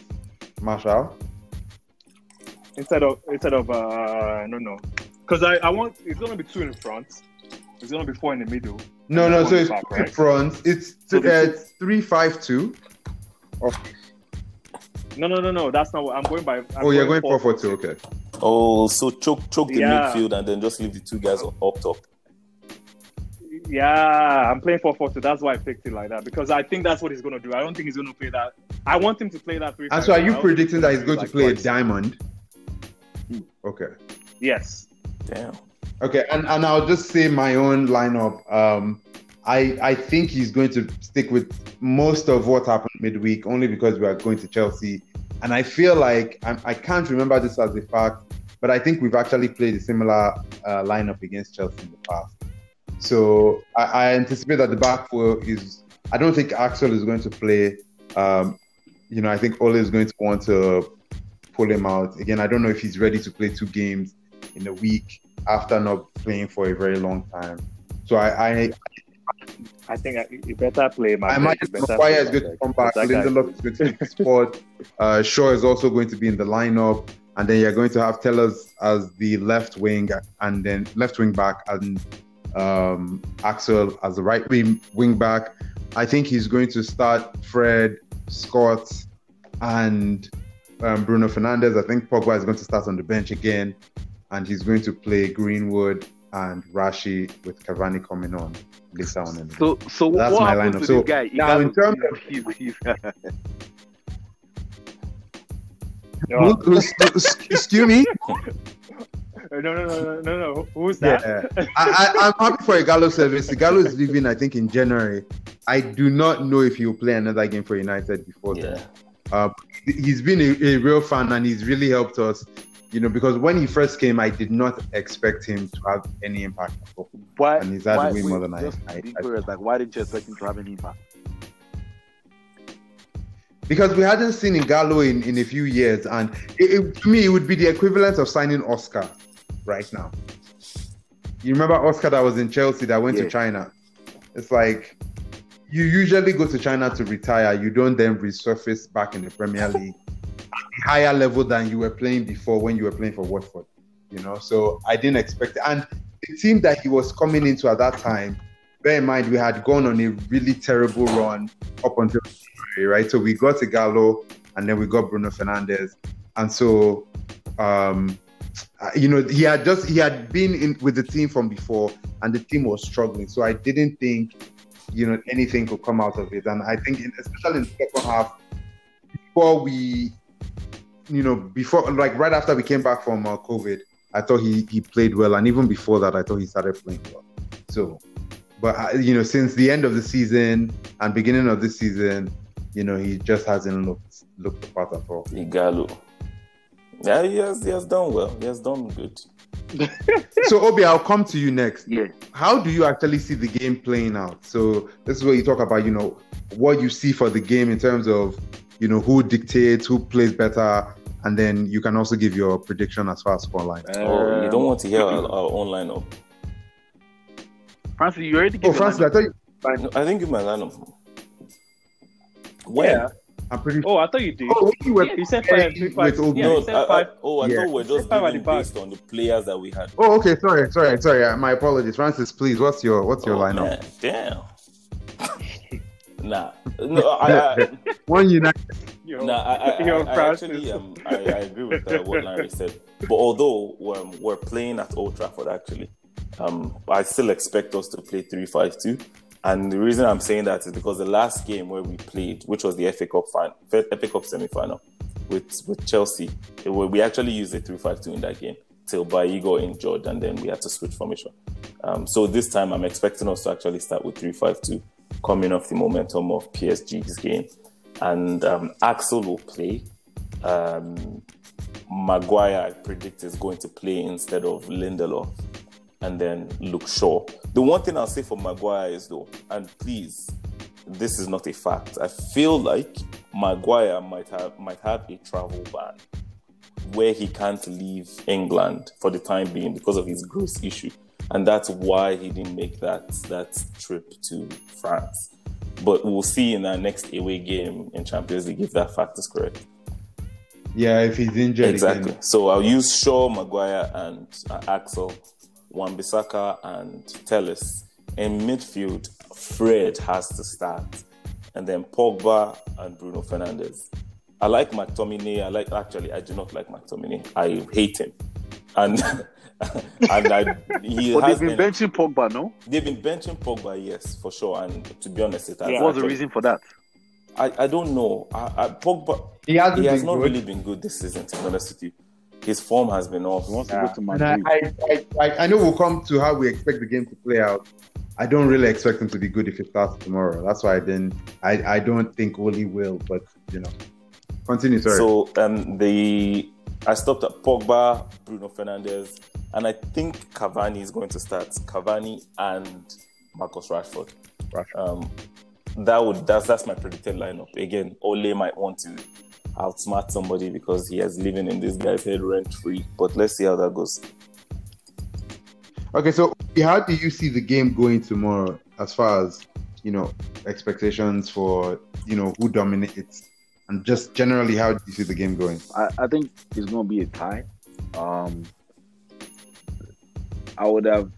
Martial. instead of, instead of, uh, no, no, because I, I want it's gonna be two in front. It's gonna be four in the middle. No, no. So it's back, two right? front. It's So uh, this it's three five two. No, no, no, no. That's not what I'm going by. I'm Oh, you're going four four two. Okay. Oh, so choke choke the Yeah. midfield and then just leave the two guys up up top. Yeah, I'm playing 4 4 2. That's why I picked it like that because I think that's what he's going to do. I don't think he's going to play that. I want him to play that 3 And so, are you I don't think predicting that he's going to like play a diamond? Okay. Yes. Damn. Okay, and, and I'll just say my own lineup. Um, I I think he's going to stick with most of what happened midweek, only because we are going to Chelsea, and I feel like I'm, I can't remember this as a fact, but I think we've actually played a similar uh, lineup against Chelsea in the past. So I, I anticipate that the back four is. I don't think Axel is going to play. Um, you know, I think Ole is going to want to pull him out again. I don't know if he's ready to play two games in a week after not playing for a very long time. So I I, I think I, you better play my I might Maguire is going to come back. because that guy- Lindelof is going to the spot. Uh, Shaw is also going to be in the lineup, and then you're going to have Telles as the left wing, and then left wing back, and um, Axel as the right wing wing back. I think he's going to start Fred, Scott, and um, Bruno Fernandes. I think Pogba is going to start on the bench again, and he's going to play Greenwood and Rashi with Cavani coming on later on. In the So, so That's what my happened lineup. So, this guy? now in terms of- he's, he's, Who- who's- who's- excuse me. No, no, no, no, no, no. Who's that? Yeah, I, I, I'm happy for Ighalo service. Ighalo is leaving, I think, in January. I do not know if he will play another game for United before then. Yeah. Uh, he's been a, a real fan and he's really helped us. You know, because when he first came, I did not expect him to have any impact at all. why? And he's had why, way more than I- I- I- like, why didn't you expect him to have any impact? Because we hadn't seen Ighalo in, in a few years, and it, it- to me, it would be the equivalent of signing Oscar right now. You remember Oscar that was in Chelsea that went Yeah. to China? It's like you usually go to China to retire, you don't then resurface back in the Premier League higher level than you were playing before when you were playing for Watford. You know, so I didn't expect it. And the team that he was coming into at that time, bear in mind, we had gone on a really terrible run up until right? So we got Ighalo and then we got Bruno Fernandes. And so um uh, you know, he had just he had been in with the team from before, and the team was struggling. So I didn't think, you know, anything could come out of it. And I think, in, especially in the second half, before we, you know, before like right after we came back from uh, COVID, I thought he he played well, and even before that, I thought he started playing well. So, but uh, you know, since the end of the season and beginning of this season, you know, he just hasn't looked looked the part at all. Ighalo. Yeah, he has, he has done well. He has done good. so Obi, I'll come to you next. Yeah. how do you actually see the game playing out? So this is where you talk about, you know, what you see for the game in terms of, you know, who dictates, who plays better, and then you can also give your prediction as far as scoreline. oh, you don't want to hear our, our own lineup. Francis, you already give. Oh, gave your Francis, I thought you, No, I think you my lineup. When? Yeah. I'm pretty. Oh, I thought you did. Oh, you were Yeah, he said five, three, five. with Obi. Yeah, no, he said I, I, five. oh, I Yeah. thought we're just five giving based on the players that we had. Oh, okay. Sorry, sorry, sorry. uh, My apologies, Francis. Please, what's your what's your Oh, lineup? man, damn. Nah, no, I, I, One United. Yo, No, I, I, I, I actually um, I, I agree with uh, what Larry said. But although um, we're playing at Old Trafford, actually, um, I still expect us to play three five two. And the reason I'm saying that is because the last game where we played, which was the FA Cup final, FA Cup semi final with with Chelsea, it, we actually used a three five two in that game till Bailly got injured, and then we had to switch formation. Um, so this time, I'm expecting us to actually start with three five two, coming off the momentum of PSG's game and um, Axel will play. Um, Maguire, I predict, is going to play instead of Lindelof, and then Luke Shaw. The one thing I'll say for Maguire is though, and please, this is not a fact. I feel like Maguire might have might have a travel ban where he can't leave England for the time being because of his gross issue, and that's why he didn't make that that trip to France. But we'll see in our next away game in Champions League if that fact is correct. Yeah, if he's injured Exactly. again. So I'll use Shaw, Maguire, and uh, Axel, Wan-Bissaka, and Telles. In midfield, Fred has to start, and then Pogba and Bruno Fernandes. I like McTominay. I like actually, I do not like McTominay. I hate him, and and I he But has they've been benching Pogba, no? They've been benching Pogba, yes, for sure. And to be honest, it has. Yeah. What's the reason for that? I, I don't know. I, I, Pogba, He hasn't he has not good. really been good this season. To be honest with you, his form has been off. He wants Yeah. to go to And I, Madrid. I, I, I- I know we'll come to how we expect the game to play out. I don't really expect him to be good if it starts tomorrow. That's why I didn't. I, I don't think Ole will, but you know, continue. Sorry. So um, the I stopped at Pogba, Bruno Fernandes, and I think Cavani is going to start. Cavani and Marcus Rashford. Um, that would that's that's my predicted lineup. Again, Ole might want to outsmart somebody because he is living in this guy's head rent free. But let's see how that goes. Okay, so how do you see the game going tomorrow as far as, you know, expectations for, you know, who dominates and just generally how do you see the game going? I, I think it's going to be a tie. Um, I would have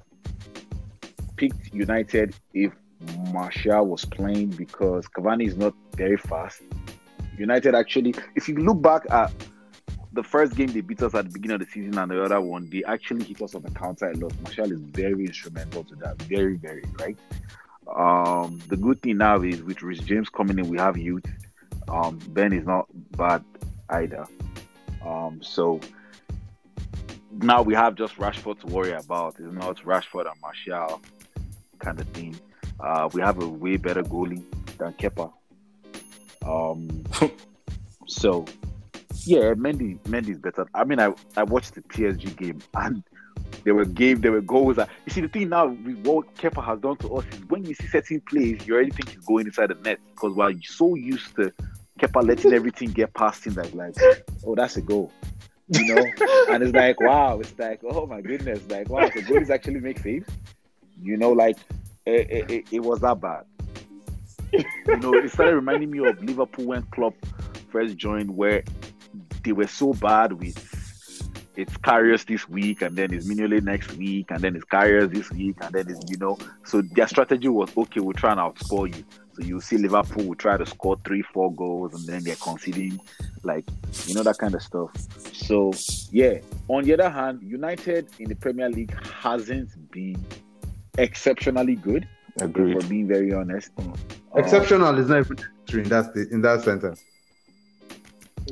picked United if Martial was playing because Cavani is not very fast. United actually, if you look back at the first game they beat us at the beginning of the season and the other one, they actually hit us on the counter a lot. Martial is very instrumental to that. Very, very, right? Um, the good thing now is with Reece James coming in, we have youth. Um, ben is not bad either. Um, so now we have just Rashford to worry about. It's not Rashford and Martial kind of thing. Uh, we have a way better goalie than Kepa. Um, so yeah, Mendy Mendy's better. I mean, I I watched the PSG game and there were games, there were goals. That, you see, the thing now with what Kepa has done to us is when you see certain plays, you already think he's going inside the net because while you're so used to Kepa letting everything get past him, like like, oh, that's a goal. You know, and it's like wow, it's like oh my goodness, like wow, the goalies actually make saves. You know, like it, it, it was that bad. you know, it started reminding me of Liverpool when Klopp first joined, where they were so bad with it's Karius this week, and then it's Mignolet next week, and then it's Karius this week, and then it's you know. So their strategy was okay. We'll try and outscore you. So you see Liverpool will try to score three, four goals, and then they're conceding, like you know that kind of stuff. So yeah. On the other hand, United in the Premier League hasn't been exceptionally good. Agreed. For being very honest, Exceptional is not even true in that in that sentence.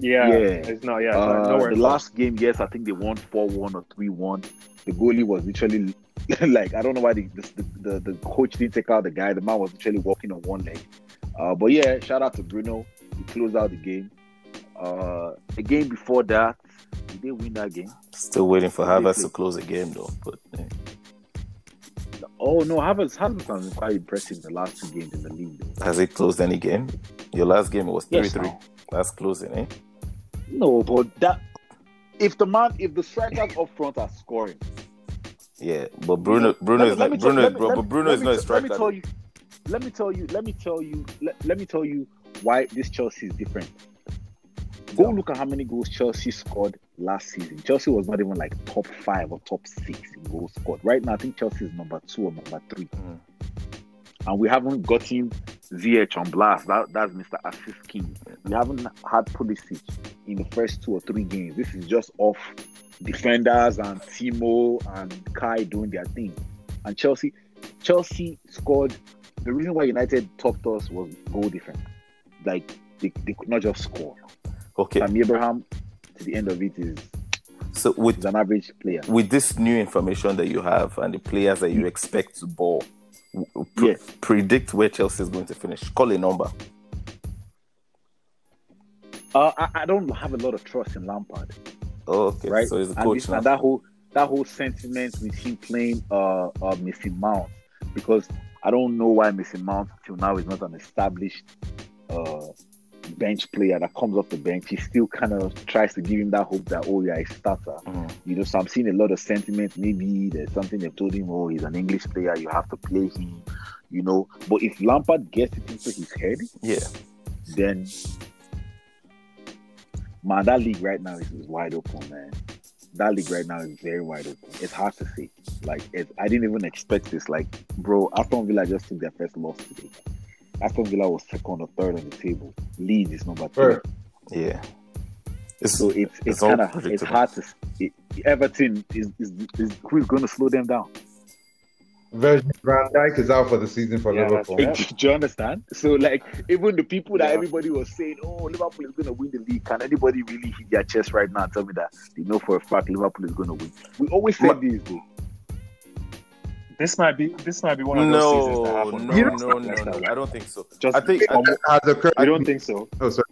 Yeah, Yeah. it's not. Yeah, it's Uh, not, nowhere the close. last game, yes, I think they won four one or three one. The goalie was literally like I don't know why the, the the the coach didn't take out the guy. The man was literally walking on one leg. Uh, but yeah, shout out to Bruno. He closed out the game. Uh, the game before that, did they win that game? Still waiting for Havertz to close the game though. But eh, Oh no, Havertz Havertz has been quite impressive the last two games in the league. Though. has he closed any game? Your last game was three Yes, three. now. That's closing, eh? No, but that if the man if the strikers up front are scoring, Yeah, but Bruno Bruno is not Bruno let is me- bro, let but Bruno is not a t- Let me tell you. Let me tell you. Let me tell you. Let, let me tell you why this Chelsea is different. Go look at how many goals Chelsea scored last season. Chelsea was not even like top five or top six in goals scored. Right now, I think Chelsea is number two or number three, Mm. And we haven't gotten Ziyech on blast. That, that's Mr. Assist King. We haven't had Pulisic in the first two or three games. This is just off defenders and Timo and Kai doing their thing. And Chelsea, Chelsea scored. The reason why United topped us was goal difference. Like they, they could not just score. Okay, Tammy Abraham, to the end of it, is, so with an average player. with this new information that you have and the players that you expect to ball, pre- Yeah. predict where Chelsea is going to finish. Call a number. Uh, I, I don't have a lot of trust in Lampard, Oh, okay. right? So he's a coach and that whole that whole sentiment with him playing uh, uh Missy Mount because I don't know why Missy Mount till now is not an established uh bench player that comes off the bench. He still kind of tries to give him that hope that oh yeah, he's starter. Mhm. You know, so I'm seeing a lot of sentiment. Maybe there's something they've told him, oh, he's an English player, you have to play him, you know. But if Lampard gets it into his head, Yeah. then man, that league right now is, is wide open, man. That league right now is very wide open. It's hard to say. Like, it, I didn't even expect this. Like, bro, Aston Villa just took their first loss today. Aston Villa was second or third on the table. Leeds is number three. Right. Yeah. It's, So it's it's, It's kind of it's hard to. It, Everton is, is is who is going to slow them down. Virgil van Dijk is out for the season for Yeah, Liverpool. right. Do you understand? So like even the people that Yeah. everybody was saying, oh, Liverpool is going to win the league. Can anybody really hit their chest right now and tell me that they know for a fact Liverpool is going to win? We always Ma- said this, though. This might be this might be one of those seasons that no, happen. no, You no, no, no. I don't think so. Just I think Has occurred. I don't think so. Oh, sorry.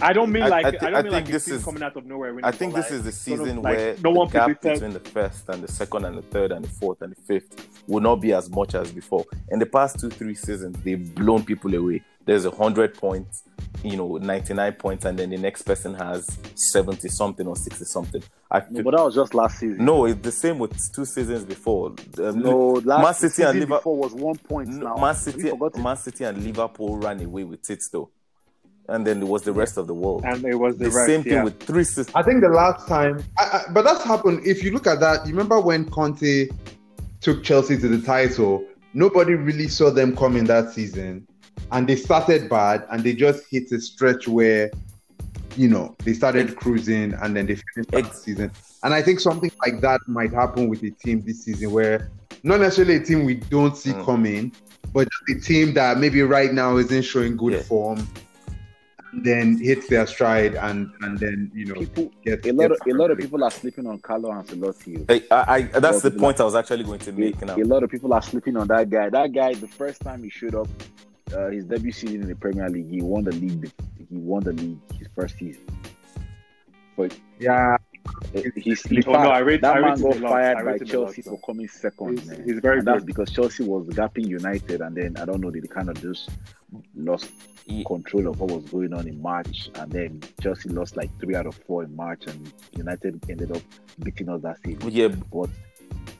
I don't mean like I I, don't I mean think like this this is is- coming out of nowhere. winning, I think this like, is the sort of season like, where no one the gap predicted. between the first and the second and the third and the fourth and the fifth will not be as much as before. In the past two, three seasons, they've blown people away. There's a hundred points, you know, ninety nine points, and then the next person has seventy something or sixty something. I No, but that was just last season. no, it's the same with two seasons before. Um, no last Man City and season Liverpool- before was one point No, now. Man City. Man City and Liverpool ran away with it though, and then it was the rest of the world. and it was the, the rest, same thing yeah. with three systems. I think the last time, I, I, but that's happened. If you look at that, you remember when Conte took Chelsea to the title? Nobody really saw them coming that season, and they started bad, and they just hit a stretch where you know, they started cruising and then they finished the season. And I think something like that might happen with a team this season where not necessarily a team we don't see Mm. coming, but just a team that maybe right now isn't showing good Yeah. form. And then hits their stride and and then you know People, get a lot of a lot of people are sleeping on Carlo Ancelotti. I, I, I, that's the Well, point I was actually going to make now. A lot of people are sleeping on that guy. That guy, the first time he showed up, uh, his debut season in the Premier League, he won the league. He won the league his first season. But yeah he's in Oh, no, I rate- that I man got him a lot. I fired by rate him a lot, Chelsea for coming second. He's, man. he's very and that's good. because Chelsea was gapping United, and then I don't know, they kind of just lost Ye- control of what was going on in March, and then Chelsea lost like three out of four in March, and United ended up beating us that season. Yeah, But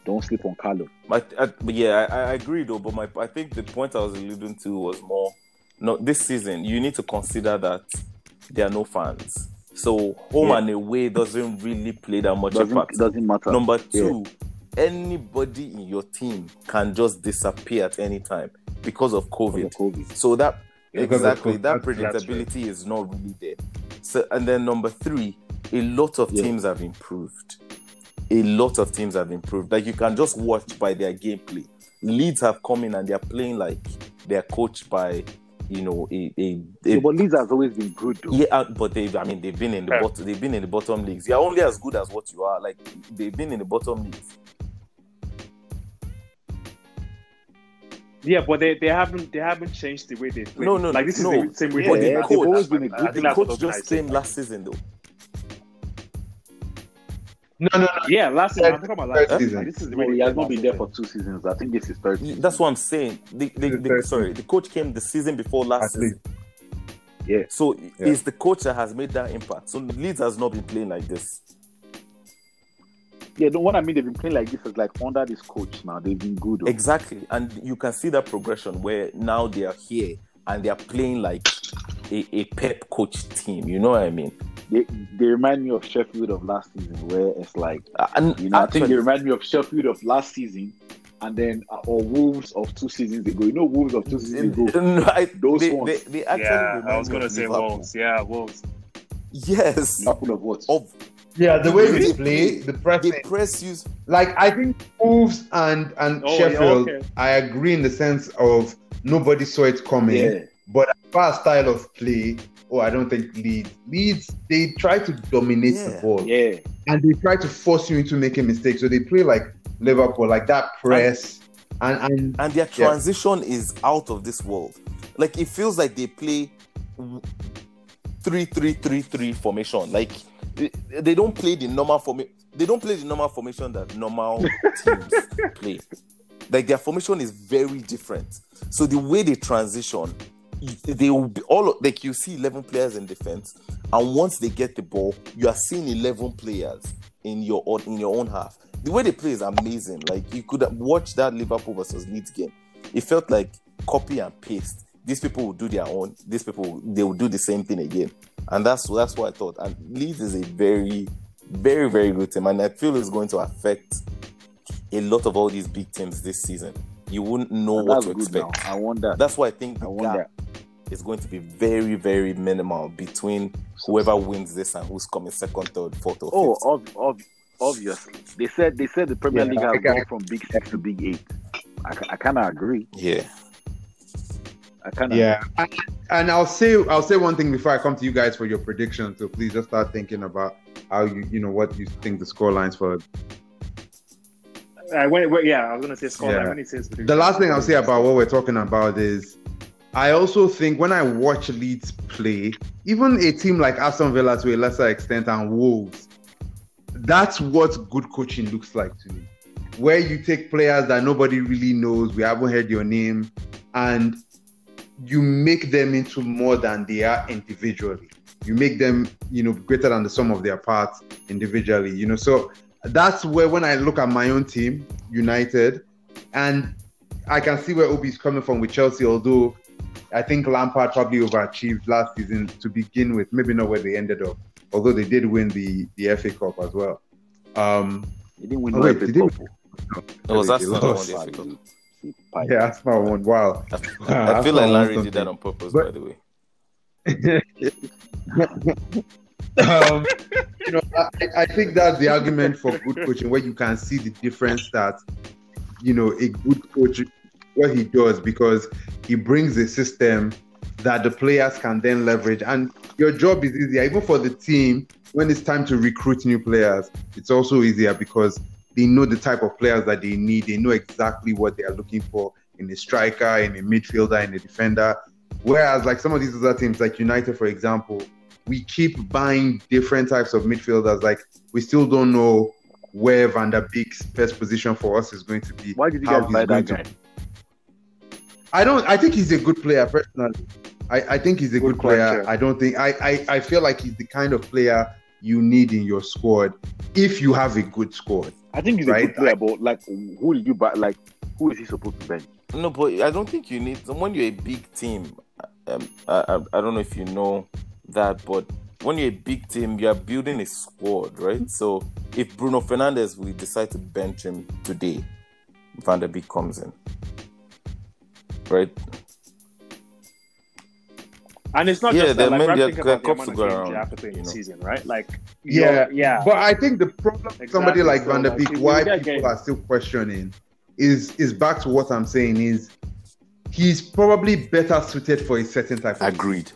don't sleep on Carlo. I, I, but yeah, I, I agree though. But my, I think the point I was alluding to was more. No, this season you need to consider that there are no fans, so home Yeah. and away doesn't really play that much Doesn't doesn't matter. Number two, anybody in your team can just disappear at any time because of Because COVID. of COVID. So that Because of exactly that predictability is not really there. So and then number three, a lot of Yeah. teams have improved. A lot of teams have improved. Like you can just watch by their gameplay. Leeds have come in and they're playing like they're coached by, you know, a, a, a Yeah, but Leeds has always been good though. yeah, uh, but they I mean they've been in the Yeah. bottom they've been in the bottom leagues. You're only as good as what you are. Like they've been in the bottom leagues. Yeah, but they, they haven't they haven't changed the way they play. No, no, like this no. is the same way Yeah, they they've always been a good The coach just organization- came last season though. No no no Yeah, last season. I'm talking about last season. season. This is the No, way he has not been there for two seasons. I think this is third season. That's what I'm saying. The, the, The the, sorry, the coach came the season before last season. Yeah. So Yeah. it's the coach that has made that impact. So Leeds has not been playing like this. Yeah, the one I mean, they've been playing like this is like under this coach now. They've been good. though. Exactly. And you can see that progression where now they are here and they are playing like a, a pep coach team. You know what I mean? They, they remind me of Sheffield of last season, where it's like Uh, And you know, I think actually- they remind me of Sheffield of last season, and then uh, or Wolves of two seasons ago. You know, Wolves of two seasons ago. No, I- Those they, ones. they, they actually Yeah, I was gonna say Wolves. Yeah, Wolves. Yes. Liverpool of what? Of yeah the way they play the pressing they press you. like I think Wolves and and Oh, yeah, Sheffield okay. I agree in the sense of nobody saw it coming yeah, but as far as style of play oh I don't think Leeds Leeds they try to dominate the ball yeah. and they try to force you into making mistakes so they play like Liverpool like that press and and and their Yeah. transition is out of this world. Like it feels like they play three three three three formation. Like they, they don't play the normal formation. They don't play the normal formation that normal teams play. Like their formation is very different. So the way they transition, they will be all like you see eleven players in defense, and once they get the ball, you are seeing eleven players in your own in your own half. The way they play is amazing. Like you could watch that Liverpool versus Leeds game. It felt like copy and paste. These people will do their own. These people they will do the same thing again, and that's that's what I thought. And Leeds is a very, very, very good team, and I feel it's going to affect a lot of all these big teams this season. You wouldn't know what to good now. expect. I wonder. That's why I think I the wonder. gap is going to be very, very minimal between whoever wins this and who's coming second, third, fourth, or Oh, fifth. ob- ob- obviously. They said they said the Premier Yeah, League has I gone from Big Six to Big Eight. I, I kind of agree. yeah. I kind of Yeah, and, and I'll say I'll say one thing before I come to you guys for your prediction. So please just start thinking about how you you know what you think the score lines for. When, when, yeah, I was gonna say Scotland. Yeah. When he says The last thing I'll say about what we're talking about is, I also think when I watch Leeds play, even a team like Aston Villa to a lesser extent and Wolves, that's what good coaching looks like to me. Where you take players that nobody really knows, we haven't heard your name, and you make them into more than they are individually. You make them, you know, greater than the sum of their parts individually. You know, so that's where when I look at my own team, United, and I can see where Obi is coming from with Chelsea, although I think Lampard probably overachieved last season to begin with, maybe not where they ended up, although they did win the, the FA Cup as well. Um, He didn't win Oh, wait, FA Cup. It was they Arsenal that won lost. the FA Cup. He. Yeah, that's not one. Wow. I, Ah, I feel like won Larry did that on purpose, But- by the way. um, you know, I, I think that's the argument for good coaching, where you can see the difference that you know a good coach what he does because he brings a system that the players can then leverage, and your job is easier even for the team when it's time to recruit new players. It's also easier because they know the type of players that they need. They know exactly what they are looking for in a striker, in a midfielder, in a defender. Whereas, like some of these other teams, like United, for example, we keep buying different types of midfielders. Like we still don't know where Van der Beek's best position for us is going to be. Why did you guys buy that to- guy? I don't. I think he's a good player personally. I, I think he's a good, Good player. question. I don't think. I, I I feel like he's the kind of player you need in your squad if you have a good squad. I think he's a Right. good player, but like, who did you buy? Like, who is he supposed to bench? No, but I don't think you need when you're a big team. Um, I, I, I don't know if you know that, but when you're a big team, you are building a squad, right? So if Bruno Fernandes, we decide to bench him today, Van der Beek comes in, right? And it's not Yeah, just that. there Like, may we're be a- thinking about the a amount cups of go games around, you have to play in you the know. season, right? Like, Yeah, yeah. But I think the problem with somebody like So, Van der Beek, you- why people games. are still questioning, is is back to what I'm saying is he's probably better suited for a certain type of Agreed.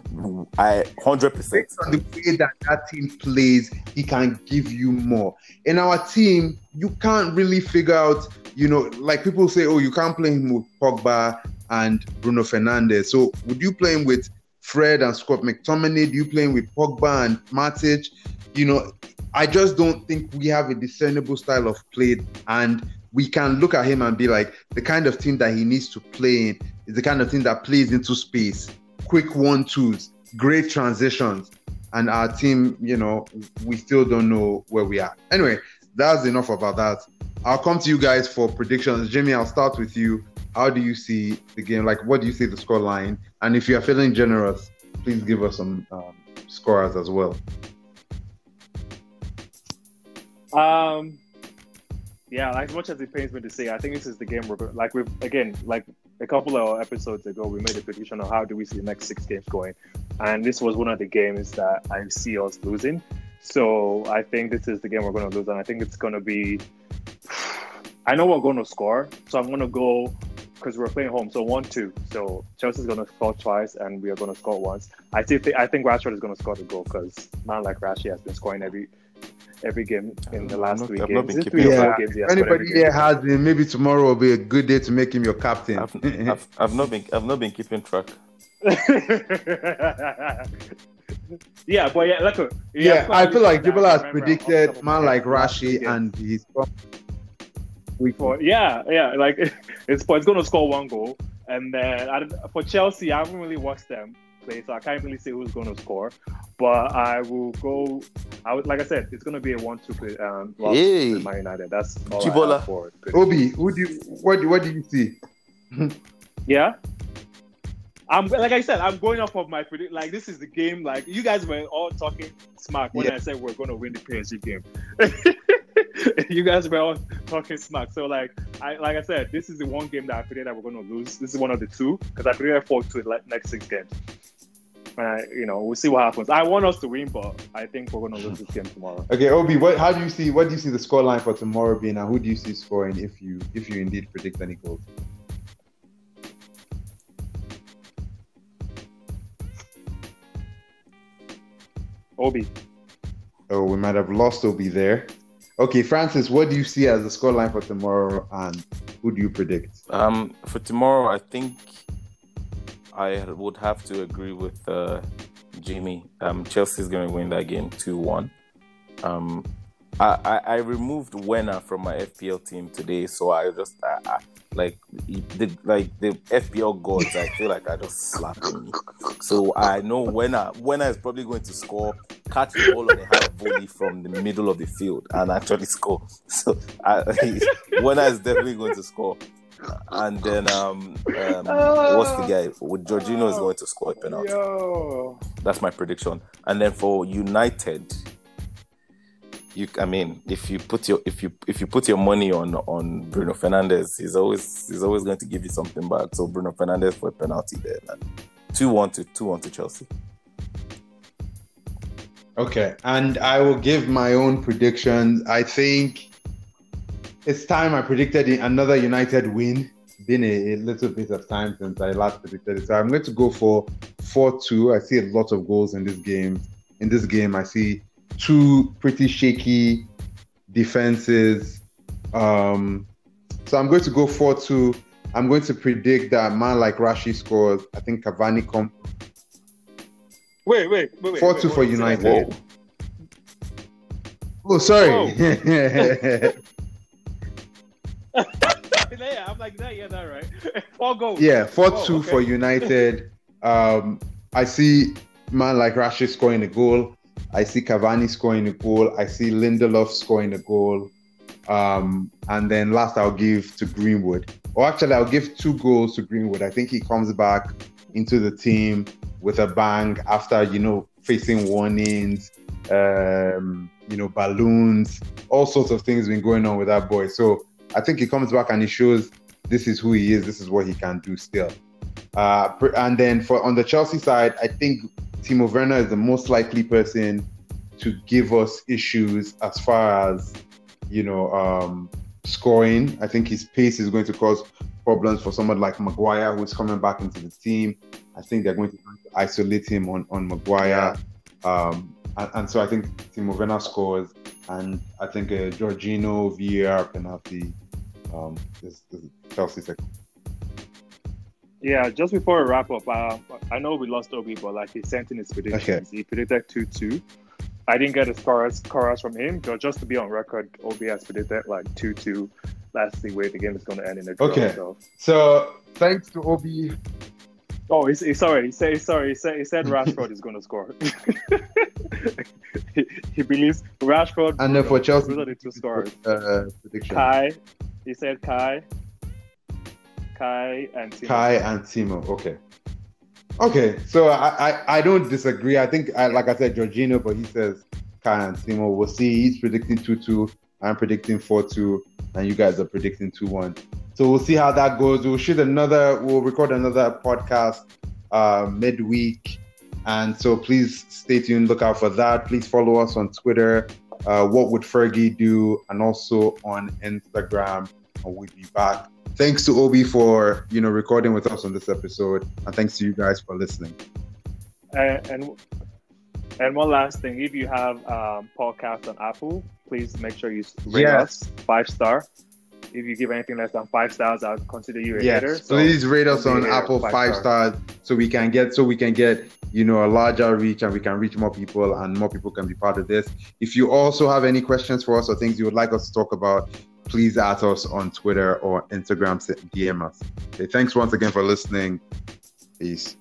I hundred percent. based on the way that that team plays, he can give you more. In our team, you can't really figure out, you know, like people say, oh, you can't play him with Pogba and Bruno Fernandes. So would you play him with Fred and Scott McTominay? Do you playing with Pogba and Matic? You know, I just don't think we have a discernible style of play, and we can look at him and be like, the kind of team that he needs to play in is the kind of team that plays into space, quick one twos, great transitions. And our team, you know, we still don't know where we are. Anyway, that's enough about that. I'll come to you guys for predictions. Jimmy, I'll start with you. How do you see the game? Like, what do you see the score line? And if you're feeling generous, please give us some um, scorers as well. Um, yeah, like, as much as it pains me to say, I think this is the game we're like we've again like a couple of episodes ago we made a prediction on how do we see the next six games going, and this was one of the games that I see us losing. So I think this is the game we're going to lose, and I think it's going to be. I know we're going to score, so I'm going to go because we're playing home. So one two. So Chelsea's going to score twice, and we are going to score once. I think I think Rashford is going to score the goal because man like Rashford has been scoring every every game in the last not- three I've not games. been three keeping or track. four games he has If scored anybody every game? has him, maybe tomorrow will be a good day to make him your captain. I've, I've, I've not been I've not been keeping track. yeah, but yeah, look. he yeah, I feel like game people that has remember off the predicted top of my man like the last three Rashi games. and he's week For, yeah, yeah, like it's it's going to score one goal, and then I, for Chelsea, I haven't really watched them play, so I can't really say who's going to score. But I will go. I would, like I said, it's going to be a one-two play. Um, loss Hey. to Man United. That's all I Chibola. have for it. Obi, who do you what do what do you see? Yeah. I'm like I said, I'm going off of my predict. Like this is the game. Like you guys were all talking smack when Yeah. I said we're going to win the PSG game. you guys were all talking smack. So like I like I said, this is the one game that I predicted that we're going to lose. This is one of the two because I predicted four to the next six games. And I, you know, we'll see what happens. I want us to win, but I think we're going to lose this game tomorrow. Okay, Obi, what how do you see what do you see the score line for tomorrow being and who do you see scoring if you if you indeed predict any goals? Obi, Oh, we might have lost Obi there. Okay, Francis, what do you see as the score line for tomorrow and who do you predict? Um, for tomorrow, I think I would have to agree with uh, Jimmy. Um, Chelsea's going to win that game two one. Um, I, I I removed Werner from my FPL team today, so I just I, I, like the like the FPL gods. I feel like I just slapped him. So I know Werner Werner is probably going to score, catch the ball on a high volley from the middle of the field, and actually score. So I, Werner is definitely going to score. And then um, um what's the guy? With Jorginho is going to score a penalty. yo, That's my prediction. And then for United, you I mean, if you put your if you if you put your money on on Bruno Fernandes, he's always he's always going to give you something back. So Bruno Fernandes for a penalty there. Two one to two one to Chelsea. Okay, and I will give my own predictions. I think it's time I predicted another United win. It's Been a, a, little bit of time since I last predicted it, so I'm going to go for four-two. I see a lot of goals in this game. In this game, I see two pretty shaky defenses. Um, so I'm going to go four-two. I'm going to predict that man like Rashi scores. I think Cavani comes Wait, wait, wait, wait. Four two for United. Oh, sorry. yeah, I'm like that. Yeah, that right. Four goals. Yeah, four oh, two okay. for United. Um, I see man like Rashid scoring a goal. I see Cavani scoring a goal. I see Lindelof scoring a goal. Um, and then last I'll give to Greenwood. Or actually, I'll give two goals to Greenwood. I think he comes back into the team with a bang after you know facing warnings, um, you know balloons, all sorts of things been going on with that boy. So I think he comes back and he shows this is who he is, this is what he can do still. Uh, and then for on the Chelsea side, I think Timo Werner is the most likely person to give us issues as far as you know um, scoring. I think his pace is going to cause problems for someone like Maguire, who's coming back into the team. I think they're going to isolate him on on Maguire, um, and, and, so I think Timo Werner scores, and I think a Jorginho VAR penalty um, is, is Chelsea second. Yeah, just before we wrap up, uh, I know we lost Obi, but like he sent in his predictions. Okay. He predicted two two. I didn't get a chorus chorus from him, but just to be on record, Obi has predicted like two two. That's the way the game is going to end in a draw. Okay. So. so thanks to Obi Oh, he's, he's sorry. He said sorry. He said he said Rashford is going to score. he, he, believes Rashford. And then for Chelsea, the two scores. Uh, prediction. Kai. He said Kai. Kai and Timo. Kai and. Okay. Okay, so I, I, I don't disagree. I think, I, like I said, Jorginho, but he says Kai and Timo. We'll see. He's predicting 2 2. I'm predicting 4 2. And you guys are predicting 2 1. So we'll see how that goes. We'll shoot another, we'll record another podcast uh, midweek. And so please stay tuned, look out for that. Please follow us on Twitter, uh, What Would Fergie Do, and also on Instagram. And we'll be back. Thanks to Obi for you know recording with us on this episode, and thanks to you guys for listening. And and, and one last thing, if you have um, podcast on Apple, please make sure you rate yes. us five star if you give anything less than five stars, I'll consider you a yes. hater. So please rate us on Apple five, five stars. stars so we can get so we can get you know a larger reach and we can reach more people and more people can be part of this. If you also have any questions for us or things you would like us to talk about, please add us on Twitter or Instagram, DM us. Okay, thanks once again for listening. Peace.